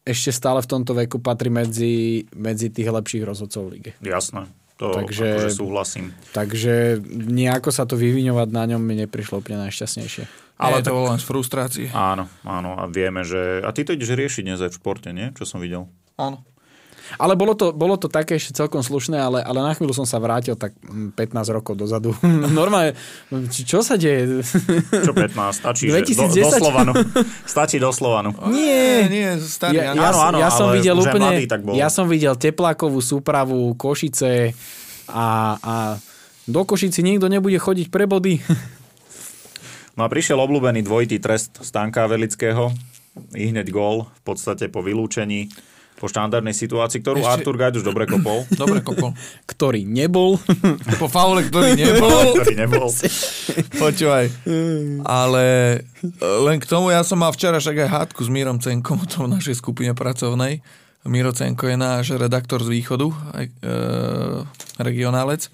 ešte stále v tomto veku patrí medzi, medzi tých lepších rozhodcov v lige. Jasné. To takže, akože súhlasím. Takže nejako sa to vyviňovať na ňom mi neprišlo úplne najšťastnejšie. Ale to bolo len z frustrácie. Áno, áno. A vieme, že... A ty to ideš riešiť dnes aj v športe, nie? Čo som videl. Áno. Ale bolo to, bolo to také ešte celkom slušné, ale, ale na chvíľu som sa vrátil tak 15 rokov dozadu. Normálne, čo sa deje? Čo 15? Stačí, 2010? Do, do Slovanu. Stačí do Slovanu. Nie, nie, starý. Ja, ja, áno, áno, ja som videl úplne, ja som videl teplákovú súpravu, Košice a, a do Košici nikto nebude chodiť pre body. No a prišiel obľúbený dvojitý trest Stanka Velického. I hneď gól v podstate po vylúčení po štandardnej situácii, ktorú Ešte... Artur Gajd už dobre kopol. Dobre kopol. ktorý nebol. po faule, ktorý nebol. ktorý nebol. Počúvaj. Ale e, len k tomu, ja som mal včera však aj hádku s Mírom Cenkom, to v našej skupine pracovnej. Miro Cenko je náš redaktor z východu, aj, e, regionálec.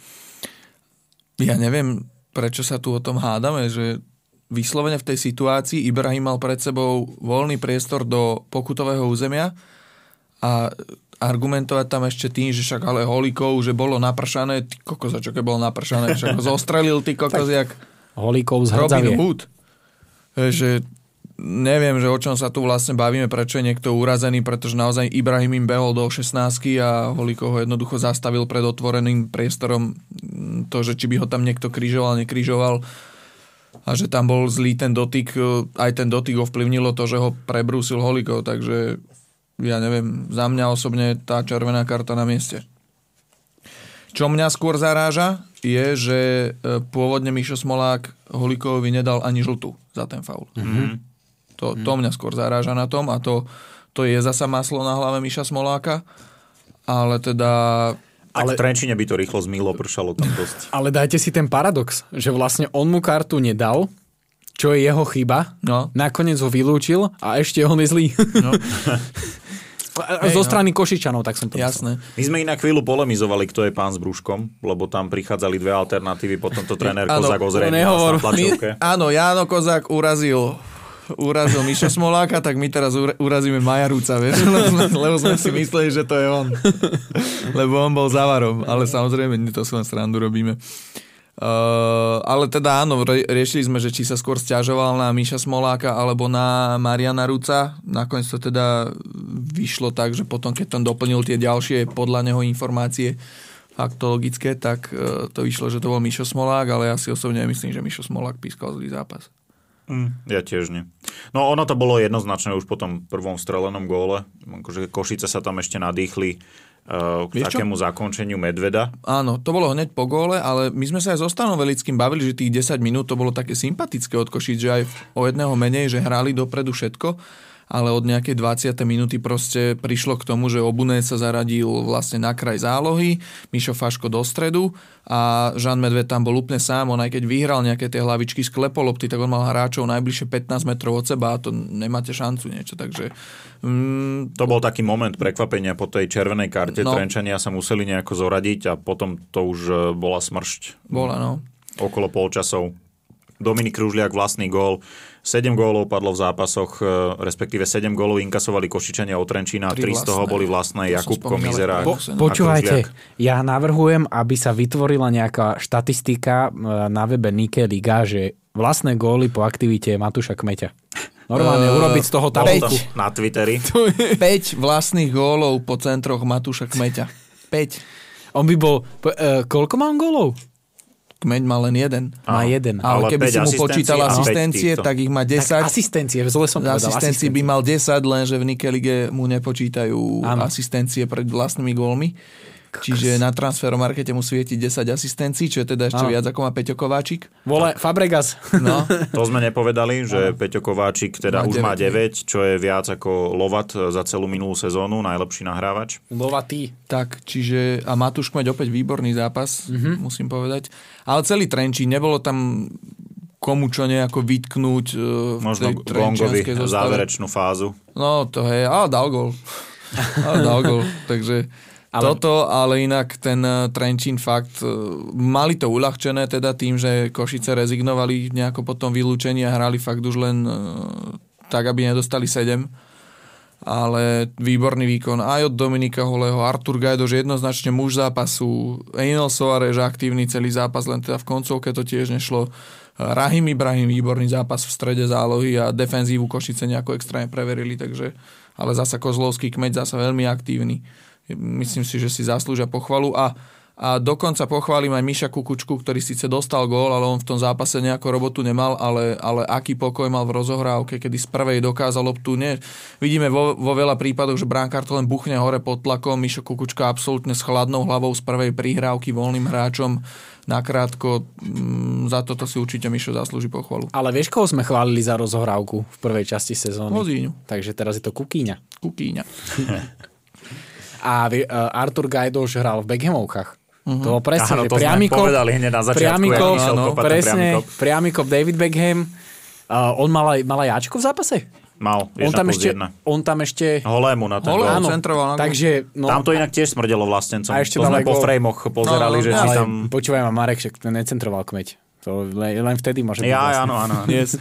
Ja neviem, prečo sa tu o tom hádame, že vyslovene v tej situácii Ibrahim mal pred sebou voľný priestor do pokutového územia a argumentovať tam ešte tým, že však ale Holikov, že bolo napršané, ty kokos, čo keď bolo napršané, však ho zostrelil ty kokos, jak Holikov z Robin Hood. Že neviem, že o čom sa tu vlastne bavíme, prečo je niekto urazený, pretože naozaj Ibrahim im behol do 16 a Holikov ho jednoducho zastavil pred otvoreným priestorom. To, že či by ho tam niekto križoval, nekrižoval, a že tam bol zlý ten dotyk, e, aj ten dotyk ovplyvnilo to, že ho prebrúsil Holikov, takže ja neviem, za mňa osobne tá červená karta na mieste. Čo mňa skôr zaráža, je, že e, pôvodne Mišo Smolák Holikovi nedal ani žltú za ten faul. Mm-hmm. To, to mňa skôr zaráža na tom a to, to je zasa maslo na hlave Miša Smoláka, ale teda tak ale, v Trenčine by to rýchlo zmilo, pršalo tam dosť. Ale dajte si ten paradox, že vlastne on mu kartu nedal, čo je jeho chyba, no. nakoniec ho vylúčil a ešte on je zlý. No. Zo no. strany no. Košičanov, tak som to Jasné. Myslel. My sme inak chvíľu polemizovali, kto je pán s brúškom, lebo tam prichádzali dve alternatívy, potom to tréner Kozák ozrejme na Áno, Jáno Kozák urazil urazil Mišo Smoláka, tak my teraz urazíme Maja Rúca, vieš? Lebo sme si mysleli, že to je on. Lebo on bol zavarom, ale samozrejme, to si len srandu robíme. Uh, ale teda áno, riešili sme, že či sa skôr stiažoval na Miša Smoláka alebo na Mariana Ruca. Nakoniec to teda vyšlo tak, že potom, keď tam doplnil tie ďalšie podľa neho informácie faktologické, tak uh, to vyšlo, že to bol Mišo Smolák, ale ja si osobne myslím, že Mišo Smolák pískal zlý zápas. Mm, ja tiež nie. No ono to bolo jednoznačné už po tom prvom strelenom góle. Akože Košice sa tam ešte nadýchli k Vieš takému čo? zakončeniu Medveda. Áno, to bolo hneď po góle, ale my sme sa aj so Stanom Velickým bavili, že tých 10 minút to bolo také sympatické od Košic, že aj o jedného menej, že hrali dopredu všetko ale od nejakej 20. minúty proste prišlo k tomu, že Obune sa zaradil vlastne na kraj zálohy, Mišo Faško do stredu a Žan Medved tam bol úplne sám, on aj keď vyhral nejaké tie hlavičky z klepolopty, tak on mal hráčov najbližšie 15 metrov od seba a to nemáte šancu niečo, takže... Mm, to bol taký moment prekvapenia po tej červenej karte, no, Trenčania sa museli nejako zoradiť a potom to už e, bola smršť. Bola, no. Okolo polčasov. Dominik Kružliak vlastný gól 7 gólov padlo v zápasoch, e, respektíve 7 gólov inkasovali Košičania od Trenčína, 3 z toho boli vlastné Jakubko, Mizera. Po, počúvajte, ja navrhujem, aby sa vytvorila nejaká štatistika e, na webe Nike Liga, že vlastné góly po aktivite Matúša Kmeťa. Normálne uh, urobiť z toho tabulku. Na Twitteri. 5 vlastných gólov po centroch Matúša Kmeťa. 5. On by bol... Uh, koľko mám gólov? Kmeň má len jeden. Má jeden. Ale, ale keby si mu počítal asistencie, tak ich má 10. Tak asistencie, zle som povedal. Asistencie by mal 10, lenže v Nike Lige mu nepočítajú ano. asistencie pred vlastnými gólmi. Čiže na transferomarkete mu svieti 10 asistencií, čo je teda ešte no. viac ako má Peťo Kováčik. Vole, Fabregas. No. to sme nepovedali, že no. Peťo Kováčik teda má už 9. má 9, čo je viac ako Lovat za celú minulú sezónu, najlepší nahrávač. Lovatý. Tak, čiže a Matúš mať opäť výborný zápas, mm-hmm. musím povedať. Ale celý Trenčín, nebolo tam komu čo nejako vytknúť uh, Možno Gongovi záverečnú fázu. No, to je, ale dal gol. ale dal gol, takže ale... Toto, ale inak ten eh, Trenčín fakt, eh, mali to uľahčené teda tým, že Košice rezignovali nejako po tom vylúčení a hrali fakt už len eh, tak, aby nedostali 7 ale výborný výkon aj od Dominika Holého, Artur Gajdož jednoznačne muž zápasu, Einel Soares aktívny celý zápas, len teda v koncovke to tiež nešlo. Rahim Ibrahim výborný zápas v strede zálohy a defenzívu Košice nejako extrémne preverili, takže ale zasa Kozlovský kmeď zasa veľmi aktívny Myslím si, že si zaslúžia pochvalu a a dokonca pochválim aj Miša Kukučku, ktorý síce dostal gól, ale on v tom zápase nejakú robotu nemal, ale, ale aký pokoj mal v rozohrávke, kedy z prvej dokázal loptu. Nie. Vidíme vo, vo veľa prípadoch, že bránkár to len buchne hore pod tlakom, Mišo Kukučka absolútne s chladnou hlavou z prvej prihrávky voľným hráčom nakrátko. Mm, za toto si určite Mišo zaslúži pochvalu. Ale vieš, koho sme chválili za rozohrávku v prvej časti sezóny? Mozíňu. Takže teraz je to Kukíňa. Kukíňa. A uh, Artur Gajdoš hral v Beckhamovkách. Uh-huh. To presne, Áno, to priamy kop, hneď na začiatku. Priamy kop, áno, presne, priamy kop David Beckham. Uh, on mal aj, mal aj Ačko v zápase? Mal, on tam, ešte, on tam ešte... Holému na ten Holé, áno, centroval. Takže, no, tam to inak tiež smrdelo vlastencom. A ešte to sme po framoch pozerali, no, že si tam... Počúvaj ma, Marek, však to necentroval kmeď. To len, len vtedy môže byť. Ja, áno, áno. Yes.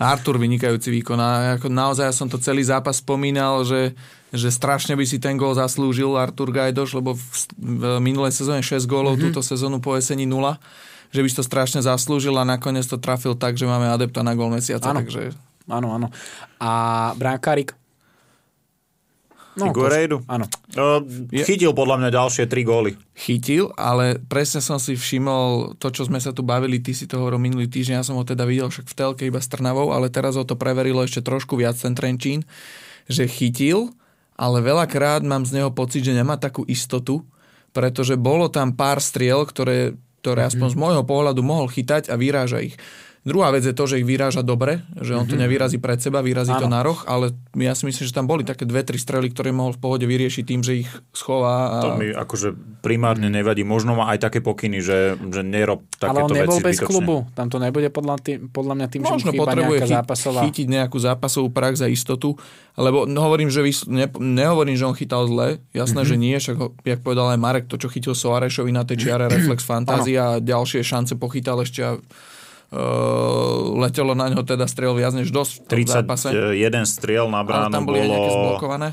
Artur vynikajúci výkon. A ako naozaj ja som to celý zápas spomínal, že že strašne by si ten gól zaslúžil Artur Gajdoš, lebo v, v minulej sezóne 6 gólov, mm-hmm. túto sezónu po jeseni 0 že by si to strašne zaslúžil a nakoniec to trafil tak, že máme adepta na gól mesiaca. Áno, takže... áno, áno. A Brankárik? No, Figueiredo? Áno. Uh, chytil podľa mňa ďalšie tri góly. Chytil, ale presne som si všimol to, čo sme sa tu bavili, ty si to hovoril minulý týždeň, ja som ho teda videl však v telke iba s Trnavou, ale teraz ho to preverilo ešte trošku viac ten Trenčín, že chytil, ale veľakrát mám z neho pocit, že nemá takú istotu, pretože bolo tam pár striel, ktoré, ktoré aspoň z môjho pohľadu mohol chytať a vyráža ich. Druhá vec je to, že ich vyráža dobre, že on to mhm. nevyrazí pred seba, vyrazí ano. to na roh, ale ja si myslím, že tam boli také dve, tri strely, ktoré mohol v pohode vyriešiť tým, že ich schová. A... To mi akože primárne nevadí. Možno má aj také pokyny, že, že nerob takéto Ale on nebol veci bez zbytočne. klubu. Tam to nebude podľa, tý, podľa mňa tým, Možno že mu potrebuje chy, zápasová... chytiť nejakú zápasovú prax za istotu, lebo hovorím, že vys... ne, nehovorím, že on chytal zle. Jasné, mm-hmm. že nie, však jak povedal aj Marek, to, čo chytil Soarešovi na tej čiare Reflex Fantázia a ďalšie šance pochytal ešte a letelo na ňo teda striel viac než dosť v 31 zápase. striel na bránu Ale tam boli bolo... zblokované?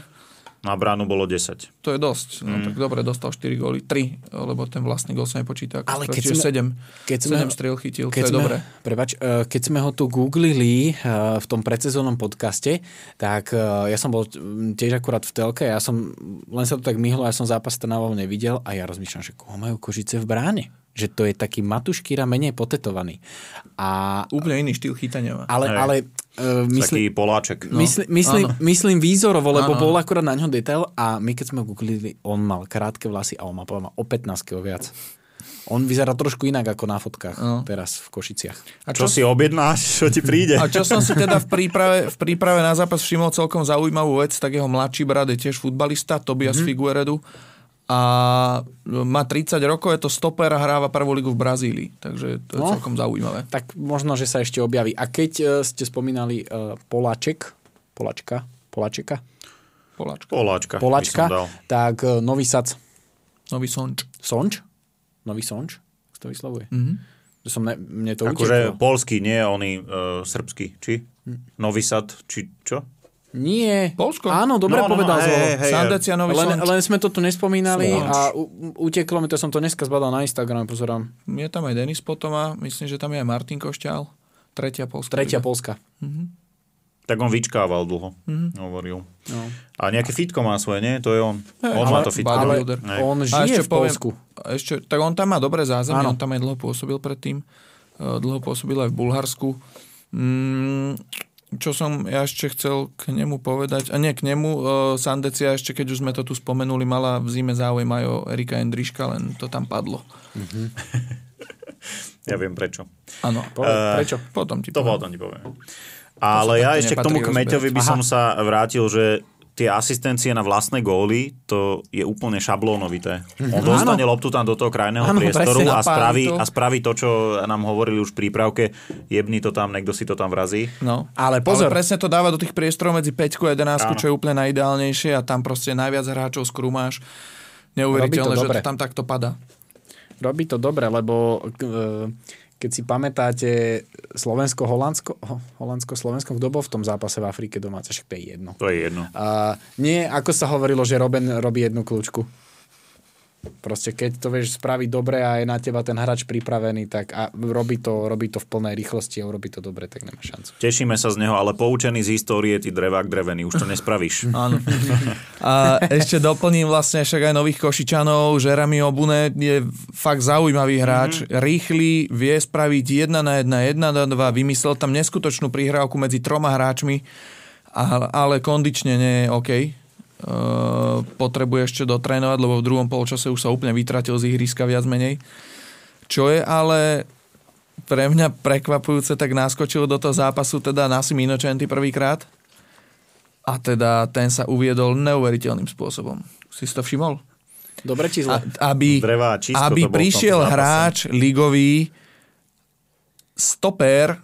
Na bránu bolo 10. To je dosť. No, mm. tak dobre, dostal 4 góly. 3, lebo ten vlastný gól sa nepočíta. Ale keď sme, 7. Keď sme, 7 striel chytil, keď to je sme, dobre. Prepač, e, keď sme ho tu googlili v tom predsezónnom podcaste, tak ja som bol tiež akurát v telke, ja som, len sa to tak myhlo, ja som zápas Trnavou nevidel a ja rozmýšľam, že koho majú Kožice v bráne že to je taký Matuškýra menej potetovaný. A, Úplne iný štýl chytania. Ale, ale uh, myslím, Taký poláček. No. Myslím, myslím, myslím výzorovo, lebo ano. bol akurát na ňo detail a my keď sme googlili, on mal krátke vlasy a on má povedal o 15 viac. On vyzerá trošku inak ako na fotkách no. teraz v Košiciach. A čo, čo si objednáš, čo ti príde? A čo som si teda v príprave, v príprave na zápas všimol celkom zaujímavú vec, tak jeho mladší brat je tiež futbalista, Tobias mm-hmm. Figueredu a má 30 rokov, je to stoper a hráva prvú ligu v Brazílii, takže to je no, celkom zaujímavé. Tak možno, že sa ešte objaví. A keď uh, ste spomínali uh, Poláček, Poláčka, Poláčeka? Poláčka. Poláčka, Poláčka tak uh, Nový Sac. Nový Sonč. Sonč? Nový Sonč? to vyslovuje? Mm-hmm. Že som ne, mne to akože polský, nie oni uh, srbský, či? Hm. Nový Sad, či čo? Nie. Polsko? Áno, dobre no, no, povedal. No, hej, hej, Sandecianovi len, len sme to tu nespomínali Slonč. a u, uteklo mi to, som to dneska zbadal na Instagrame, pozorám. Je tam aj Denis potom a myslím, že tam je aj Martin Košťál. Tretia Polska. Tretia Polska. Mhm. Tak on vyčkával dlho, mm-hmm. hovoril. No. A nejaké fitko má svoje, nie? To je on. Hey, on má to fitko. Ale on žije v Polsku. Poviem, ešte, tak on tam má dobré zázemie, on tam aj dlho pôsobil predtým. Eh, dlho pôsobil aj v Bulharsku. Mm, čo som ja ešte chcel k nemu povedať, a nie k nemu, uh, Sandecia ešte, keď už sme to tu spomenuli, mala v zime záujem aj o Erika Endriška, len to tam padlo. Mm-hmm. ja viem prečo. Áno, uh, prečo? Potom ti to poviem. potom ti poviem. Ale ja ešte k tomu kmeťovi by Aha. som sa vrátil, že tie asistencie na vlastné góly, to je úplne šablónovité. On dostane ano. loptu tam do toho krajného ano, priestoru a spraví, to. a spraví to, čo nám hovorili už v prípravke, jebni to tam, niekto si to tam vrazí. No, ale pozor. Ale presne to dáva do tých priestorov medzi 5 a 11, čo je úplne najideálnejšie a tam proste najviac hráčov skrúmáš. Neuveriteľné, to že to tam takto padá. Robí to dobre, lebo e, keď si pamätáte Slovensko, Holandsko, Holandsko, Slovensko, kto bol v tom zápase v Afrike domáce, však to je jedno. To je jedno. A nie, ako sa hovorilo, že Robin robí jednu kľúčku. Proste keď to vieš spraviť dobre a je na teba ten hráč pripravený, tak a robí to, robí to v plnej rýchlosti a robí to dobre, tak nemá šancu. Tešíme sa z neho, ale poučený z histórie, ty drevák drevený, už to nespravíš. Áno. A ešte doplním vlastne však aj nových Košičanov. Jeremy Obune je fakt zaujímavý hráč. Mm-hmm. Rýchly, vie spraviť 1 na 1, 1 na 2, vymyslel tam neskutočnú prihrávku medzi troma hráčmi, ale kondične nie je OK potrebuje ešte dotrénovať, lebo v druhom polčase už sa úplne vytratil z ihriska viac menej. Čo je ale pre mňa prekvapujúce, tak naskočil do toho zápasu teda Nasi Minočenty prvýkrát a teda ten sa uviedol neuveriteľným spôsobom. Si si to všimol? Dobre či zle? A, aby Drevá, aby prišiel hráč ligový stoper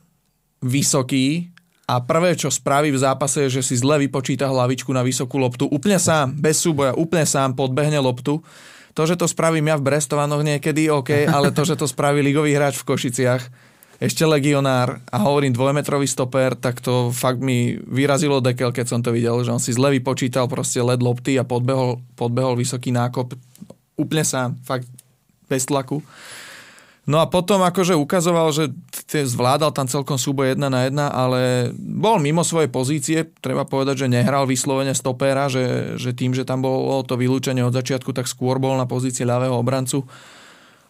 vysoký a prvé, čo spraví v zápase, je, že si zle vypočíta hlavičku na vysokú loptu. Úplne sám, bez súboja, úplne sám podbehne loptu. To, že to spravím ja v Brestovanoch niekedy, OK, ale to, že to spraví ligový hráč v Košiciach, ešte legionár a hovorím dvojmetrový stoper, tak to fakt mi vyrazilo dekel, keď som to videl, že on si zle vypočítal proste led lopty a podbehol, podbehol vysoký nákop úplne sám, fakt bez tlaku. No a potom akože ukazoval, že zvládal tam celkom súboj 1 na 1, ale bol mimo svojej pozície. Treba povedať, že nehral vyslovene stopéra, že, že tým, že tam bolo to vylúčenie od začiatku, tak skôr bol na pozícii ľavého obrancu.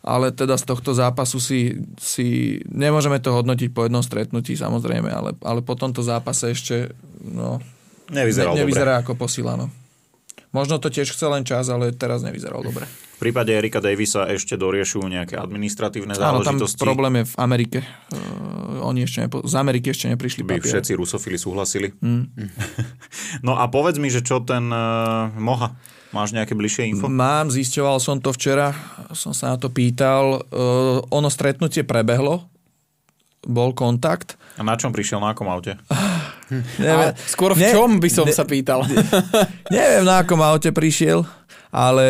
Ale teda z tohto zápasu si, si nemôžeme to hodnotiť po jednom stretnutí samozrejme, ale, ale po tomto zápase ešte no, nevyzeral ne, nevyzerá dobre. ako posila. No. Možno to tiež chcel len čas, ale teraz nevyzeral dobre. V prípade Erika Davisa ešte doriešujú nejaké administratívne záležitosti. Áno, tam problém je v Amerike. Uh, oni ešte nepo- z Ameriky ešte neprišli By papier. všetci rusofili súhlasili. Mm. no a povedz mi, že čo ten uh, Moha? Máš nejaké bližšie info? Mám, zisťoval som to včera, som sa na to pýtal. Uh, ono stretnutie prebehlo, bol kontakt. A na čom prišiel, na akom aute? Neviem, skôr v čom by som ne, sa pýtal? neviem, na akom aute prišiel ale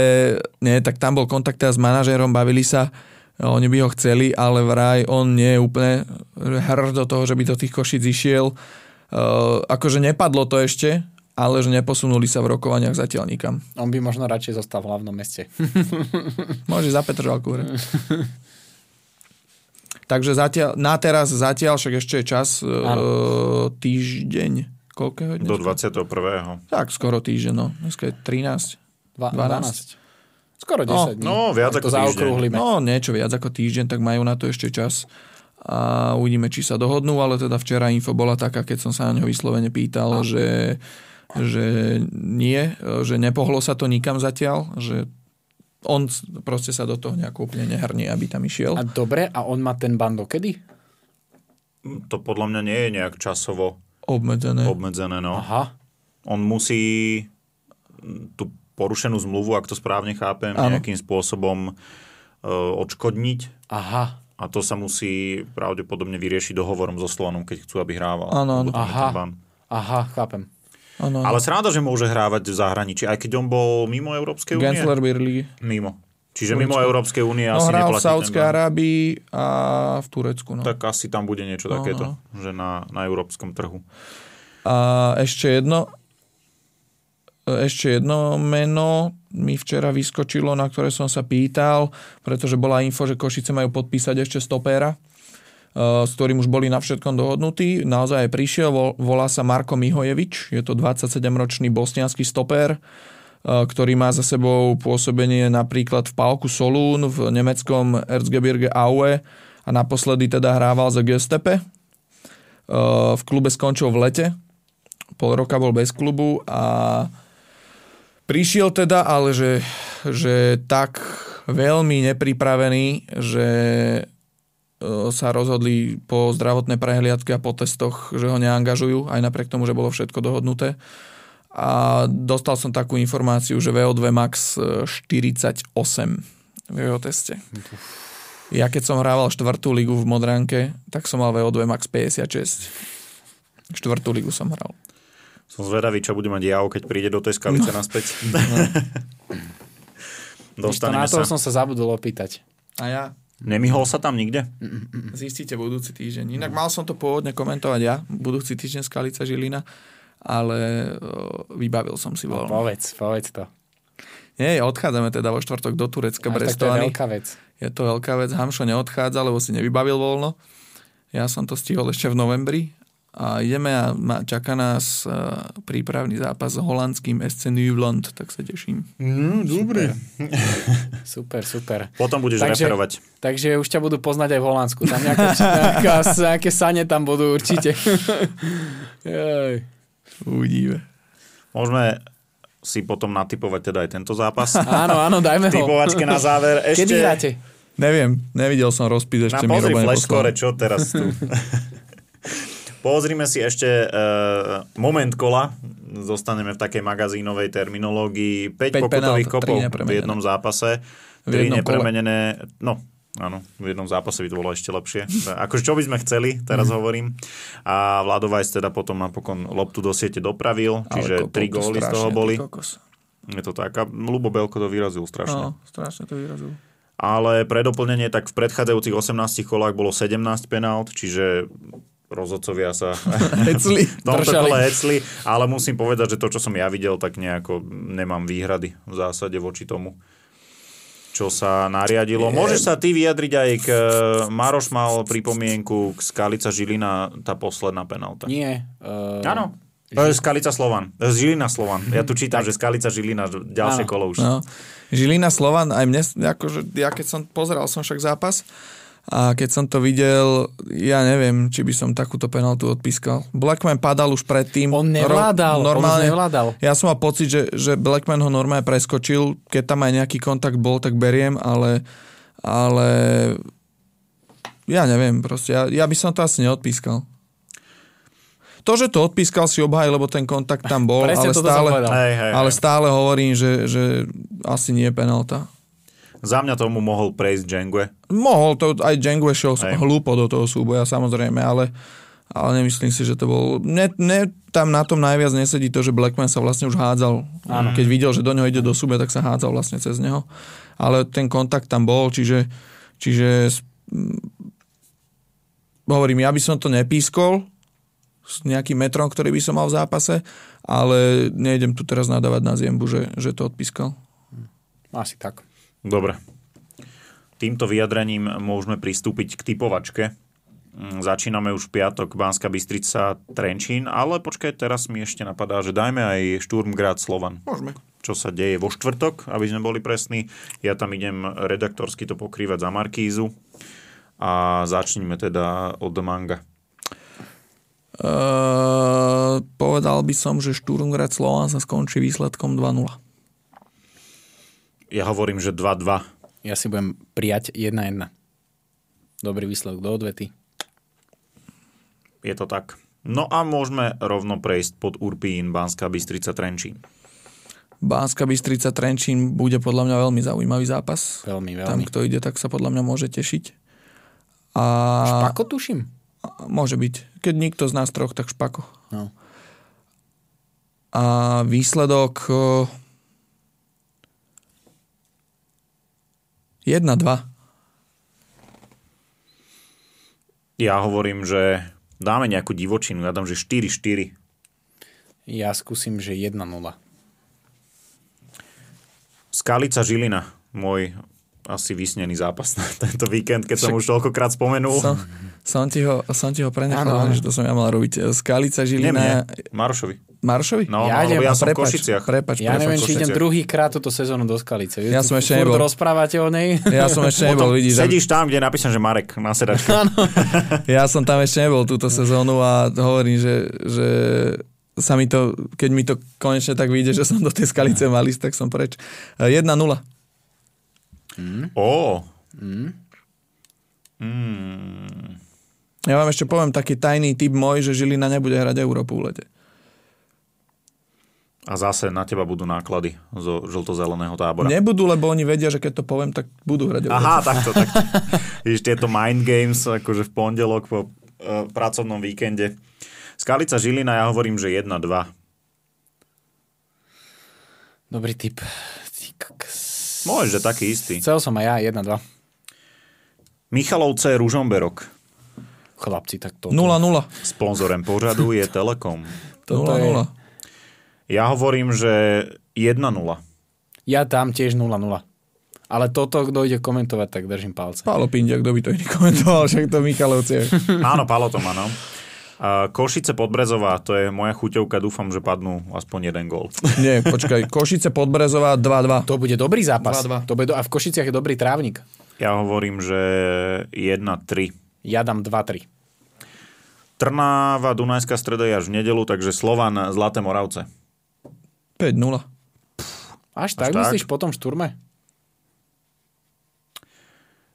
nie, tak tam bol kontakt s manažérom, bavili sa, oni by ho chceli, ale vraj on nie je úplne hr do toho, že by do tých košic išiel. Uh, akože nepadlo to ešte, ale že neposunuli sa v rokovaniach zatiaľ nikam. On by možno radšej zostal v hlavnom meste. Môže za Petržalku. Takže zatiaľ, na teraz zatiaľ, však ešte je čas, uh, týždeň, koľko Do 21. Tak, skoro týždeň, no. Dneska je 13. 12. 12. Skoro 10 no, dní. No, viac ako týždeň. No, niečo viac ako týždeň, tak majú na to ešte čas a uvidíme, či sa dohodnú, ale teda včera info bola taká, keď som sa na ňo vyslovene pýtal, a. že, že nie, že nepohlo sa to nikam zatiaľ, že on proste sa do toho nejako úplne nehrnie, aby tam išiel. A dobre, a on má ten bando kedy? To podľa mňa nie je nejak časovo obmedzené. obmedzené no. Aha. On musí tú porušenú zmluvu, ak to správne chápem, ano. nejakým spôsobom e, odškodniť. Aha. A to sa musí pravdepodobne vyriešiť dohovorom so Slovanom, keď chcú, aby hrával. Áno, Aha. Aha, chápem. Ano, Ale sráda, že môže hrávať v zahraničí, aj keď on bol mimo Európskej únie. Gensler Birli. Mimo. Čiže mimo Európskej únie no, asi hral v Saudskej Arábii a v Turecku. No. Tak asi tam bude niečo no, takéto, no. že na, na európskom trhu. A ešte jedno, ešte jedno meno mi včera vyskočilo, na ktoré som sa pýtal, pretože bola info, že Košice majú podpísať ešte stopéra, s ktorým už boli na všetkom dohodnutí. Naozaj aj prišiel, volá sa Marko Mihojevič, je to 27-ročný bosnianský stopér, eh, ktorý má za sebou pôsobenie napríklad v Palku Solún, v nemeckom Erzgebirge Aue a naposledy teda hrával za Göstepe. Eh, v klube skončil v lete, pol roka bol bez klubu a Prišiel teda, ale že, že tak veľmi nepripravený, že sa rozhodli po zdravotnej prehliadke a po testoch, že ho neangažujú, aj napriek tomu, že bolo všetko dohodnuté. A dostal som takú informáciu, že VO2 max 48 v jeho teste. Ja keď som hrával štvrtú ligu v Modranke, tak som mal VO2 max 56. Štvrtú ligu som hral. Som zvedavý, čo bude mať Jao, keď príde do tej skalice no. naspäť. Dostaneme to na to som sa zabudol opýtať. A ja? Nemihol sa tam nikde? Zistíte budúci týždeň. Inak mal som to pôvodne komentovať ja, budúci týždeň Skalica Žilina, ale vybavil som si voľno. No, povedz, povedz to. Nie, odchádzame teda vo štvrtok do Turecka, Brestovany. to je veľká vec. Je to veľká vec. Hamšo neodchádza, lebo si nevybavil voľno. Ja som to stihol ešte v novembri a ideme a čaká nás uh, prípravný zápas s holandským SC Newland, tak sa teším. Mm, dobre. Super, super. Potom budeš takže, referovať. Takže už ťa budú poznať aj v Holandsku. Tam nejaká, nejaká, nejaké sane tam budú určite. Uvidíme. Môžeme si potom natypovať teda aj tento zápas. áno, áno, dajme ho. Typovačke na záver. Ešte... Kedy hráte? Neviem, nevidel som rozpis ešte. Na pozri flash score, čo teraz tu. Pozrime si ešte uh, moment kola. Zostaneme v takej magazínovej terminológii. 5, 5 pokutových kopov v jednom zápase. 3 nepremenené. No, áno, v jednom zápase by to bolo ešte lepšie. Akože čo by sme chceli, teraz mm. hovorím. A Vlado Vajs teda potom napokon loptu do siete dopravil, čiže 3 góly z toho boli. Je to tak. A Lubo Belko to vyrazil strašne. No, strašne to vyrazil. Ale pre doplnenie, tak v predchádzajúcich 18 kolách bolo 17 penalt, čiže rozhodcovia sa hecli. tomto kole hecli, ale musím povedať, že to, čo som ja videl, tak nejako nemám výhrady v zásade voči tomu čo sa nariadilo. Môžeš sa ty vyjadriť aj k... Maroš mal pripomienku k Skalica Žilina, tá posledná penalta. Nie. Uh... Áno. Skalica Slovan. Žilina Slovan. Ja tu čítam, že Skalica Žilina, ďalšie kolo už. No. Žilina Slovan, aj mne, akože, ja keď som pozeral som však zápas, a keď som to videl, ja neviem, či by som takúto penaltu odpískal. Blackman padal už predtým. On nevládal. Ro- normálne, on nevládal. Ja som mal pocit, že, že Blackman ho normálne preskočil. Keď tam aj nejaký kontakt bol, tak beriem, ale, ale ja neviem, proste. Ja, ja by som to asi neodpískal. To, že to odpískal si obhaj, lebo ten kontakt tam bol, ale stále, hej, hej, ale stále hovorím, že, že asi nie je penalta. Za mňa tomu mohol prejsť Jengue. Mohol, to aj Jengue šiel Hej. hlúpo do toho súboja samozrejme, ale, ale nemyslím si, že to bol... Ne, ne, tam na tom najviac nesedí to, že Blackman sa vlastne už hádzal. Áno. Keď videl, že do neho ide do súbe, tak sa hádzal vlastne cez neho. Ale ten kontakt tam bol, čiže, čiže hovorím, ja by som to nepískol s nejakým metrom, ktorý by som mal v zápase, ale nejdem tu teraz nadávať na Ziembu, že, že to odpískal. Asi tak. Dobre. Týmto vyjadrením môžeme pristúpiť k typovačke. Mm, začíname už piatok Banska Bystrica Trenčín, ale počkaj, teraz mi ešte napadá, že dajme aj Šturmgrad Slovan. Môžeme. Čo sa deje vo štvrtok, aby sme boli presní. Ja tam idem redaktorsky to pokrývať za Markízu a začneme teda od Manga. Uh, povedal by som, že Šturmgrad Slovan sa skončí výsledkom 2-0. Ja hovorím, že 2-2. Ja si budem prijať 1-1. Dobrý výsledok do odvety. Je to tak. No a môžeme rovno prejsť pod Urpín, Banská Bystrica Trenčín. Banská Bystrica Trenčín bude podľa mňa veľmi zaujímavý zápas. Veľmi, veľmi. Tam, kto ide, tak sa podľa mňa môže tešiť. A... Špako tuším? Môže byť. Keď nikto z nás troch, tak Špako. No. A výsledok 1-2. Ja hovorím, že dáme nejakú divočinu. Ja dám, že 4-4. Ja skúsim, že 1-0. Skalica Žilina, môj asi vysnený zápas na tento víkend, keď Však... som už toľkokrát spomenul. Som, som, ti ho, som ti ho prenechal, že to som ja mal robiť. Skalica Žilina... Nie, nie. Marošovi. Marošovi? No, ja, no, idem, ja som prepač, v Košiciach. Prepač, ja prepač, neviem, či idem druhý krát túto sezónu do Skalice. Ja som ešte nebol. rozprávate o nej? Ja som ešte nebol, vidíš. Sedíš tam, kde je napísané, že Marek na sedačke. ja som tam ešte nebol túto sezónu a hovorím, že, že sa mi to, keď mi to konečne tak vyjde, že som do tej Skalice mal ísť, tak som preč. 1-0. Mm. Ó. Mm. Mm. Ja vám ešte poviem taký tajný typ môj, že Žilina nebude hrať Európu v lete. A zase na teba budú náklady zo žlto-zeleného tábora. Nebudú, lebo oni vedia, že keď to poviem, tak budú hrať. Aha, takto, takto. Víš, tieto mind games, akože v pondelok po uh, pracovnom víkende. Skalica Žilina, ja hovorím, že 1-2. Dobrý typ. Môžeš, že taký istý. Chcel som aj ja, 1-2. Michalovce, Ružomberok. Chlapci, tak to... 0-0. Sponzorem pořadu je Telekom. 0-0. Ja hovorím, že 1-0. Ja tam tiež 0-0. Ale toto, kto ide komentovať, tak držím palce. Pálo Pindia, kto by to iný komentoval, však to Michalovci. Áno, Pálo to má, no. Košice Podbrezová, to je moja chuťovka, dúfam, že padnú aspoň jeden gól. Nie, počkaj, Košice Podbrezová 2-2. To bude dobrý zápas. 2-2. To bude do... A v Košiciach je dobrý trávnik. Ja hovorím, že 1-3. Ja dám 2-3. Trnáva, Dunajská streda je až v nedelu, takže Slovan, Zlaté Moravce. 5-0. Až, až tak, tak myslíš po tom šturme?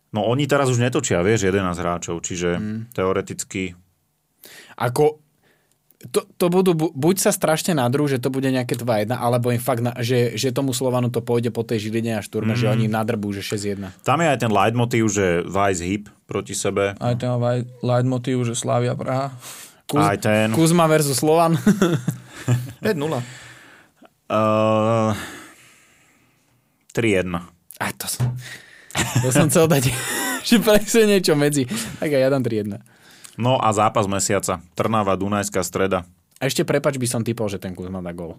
No oni teraz už netočia, vieš, 11 hráčov, čiže mm. teoreticky ako to, to budú, buď sa strašne nadrú, že to bude nejaké 2-1, alebo im fakt, na, že, že tomu Slovanu to pôjde po tej Žiline a Šturme, mm. že oni nadrbú, že 6-1. Tam je aj ten leitmotiv, že Vice hip proti sebe. Aj ten leitmotiv, že Slavia Praha. Kuz, aj ten. Kuzma versus Slovan. 5-0. Uh, 3-1. A to som, to som chcel dať, že presne niečo medzi. Tak aj ja dám 3-1. No a zápas mesiaca. Trnava, Dunajská streda. A ešte prepač by som typol, že ten Kuzma dá gol.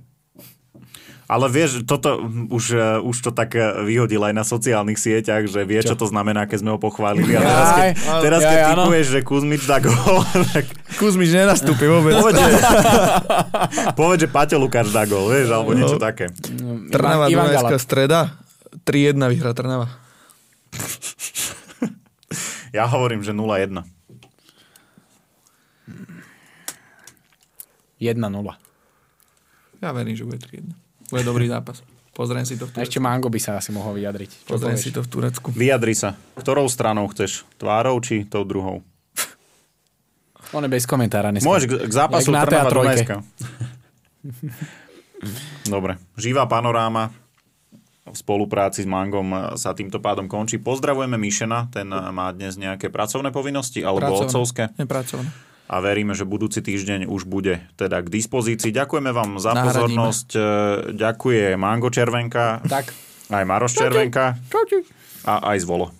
Ale vieš, toto už, uh, už to tak e, vyhodil aj na sociálnych sieťach, že vie, čo, čo to znamená, keď sme ho pochválili. A teraz, keď, teraz, keď typuješ, že Kuzmič dá gol, tak... Kuzmič nenastúpi vôbec. Povedz, že, povedz, že Paťo Lukáš dá gol, vieš, alebo niečo no. také. Trnava, Dunajská streda, 3-1 vyhrá Trnava. Ja hovorím, že 0-1. 1-0. Ja verím, že bude 3-1. Bude dobrý zápas. Pozriem si to v Turecku. Ešte Mango by sa asi mohol vyjadriť. Čo Pozriem povieš? si to v Turecku. Vyjadri sa. Ktorou stranou chceš? Tvárou či tou druhou? On je bez komentára dneska. Môžeš k, k zápasu Trnava Dunajska. Dobre. Živá panoráma v spolupráci s Mangom sa týmto pádom končí. Pozdravujeme Mišena, ten má dnes nejaké pracovné povinnosti alebo pracovné. otcovské. Nepracovné a veríme, že budúci týždeň už bude teda k dispozícii. Ďakujeme vám za Nahradíme. pozornosť. E, ďakuje Mango Červenka. Tak. Aj Maroš Červenka. Čaute. A aj Zvolo.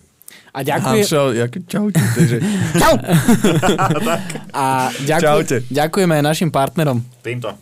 A ďakujem... Čau, čaute. Čau. a ďakuj... Čaute. ďakujeme aj našim partnerom. Týmto.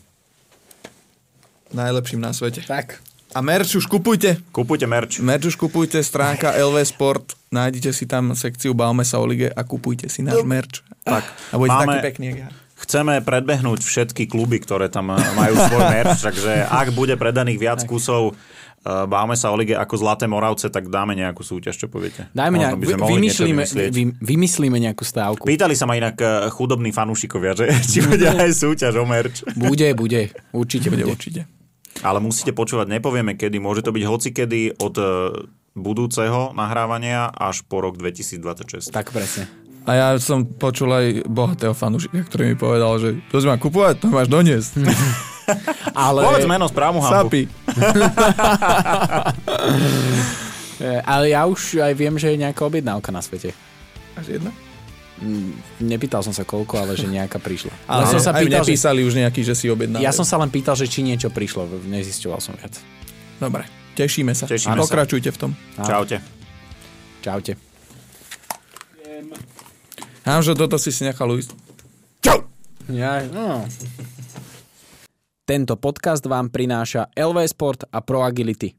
Najlepším na svete. Tak. A merch už kupujte. Kupujte merch. Merch už kupujte, stránka LV Sport. Nájdete si tam sekciu Baume sa o lige a kupujte si náš merch. Tak. A budete Máme... taký pekný, ja. Chceme predbehnúť všetky kluby, ktoré tam majú svoj merch, takže ak bude predaných viac tak. kusov uh, Báme sa o lige ako Zlaté Moravce, tak dáme nejakú súťaž, čo poviete? Dajme nejak, vymyslíme, vy, vymyslíme nejakú stávku. Pýtali sa ma inak uh, chudobní fanúšikovia, že či bude aj súťaž o merch. Bude, bude. Určite bude. Určite. Ale musíte počúvať, nepovieme kedy. Môže to byť hocikedy od e, budúceho nahrávania až po rok 2026. Tak presne. A ja som počul aj bohatého fanúšika, ktorý mi povedal, že to si má kupovať, to máš doniesť. Ale... Povedz meno správnu hambu. Sapi. Ale ja už aj viem, že je nejaká objednávka na svete. Až jedna? Nepýtal som sa koľko, ale že nejaká prišla. Ale ja som sa pýtal, aj nepísali že... už nejaký, že si objednali. Ja som sa len pýtal, že či niečo prišlo. Nezisťoval som viac. Dobre, tešíme sa. Tešíme Pokračujte v tom. Čaute. Čaute. že toto si si nechal ujsť. Čau! Ja, no. Tento podcast vám prináša LV Sport a Pro Agility.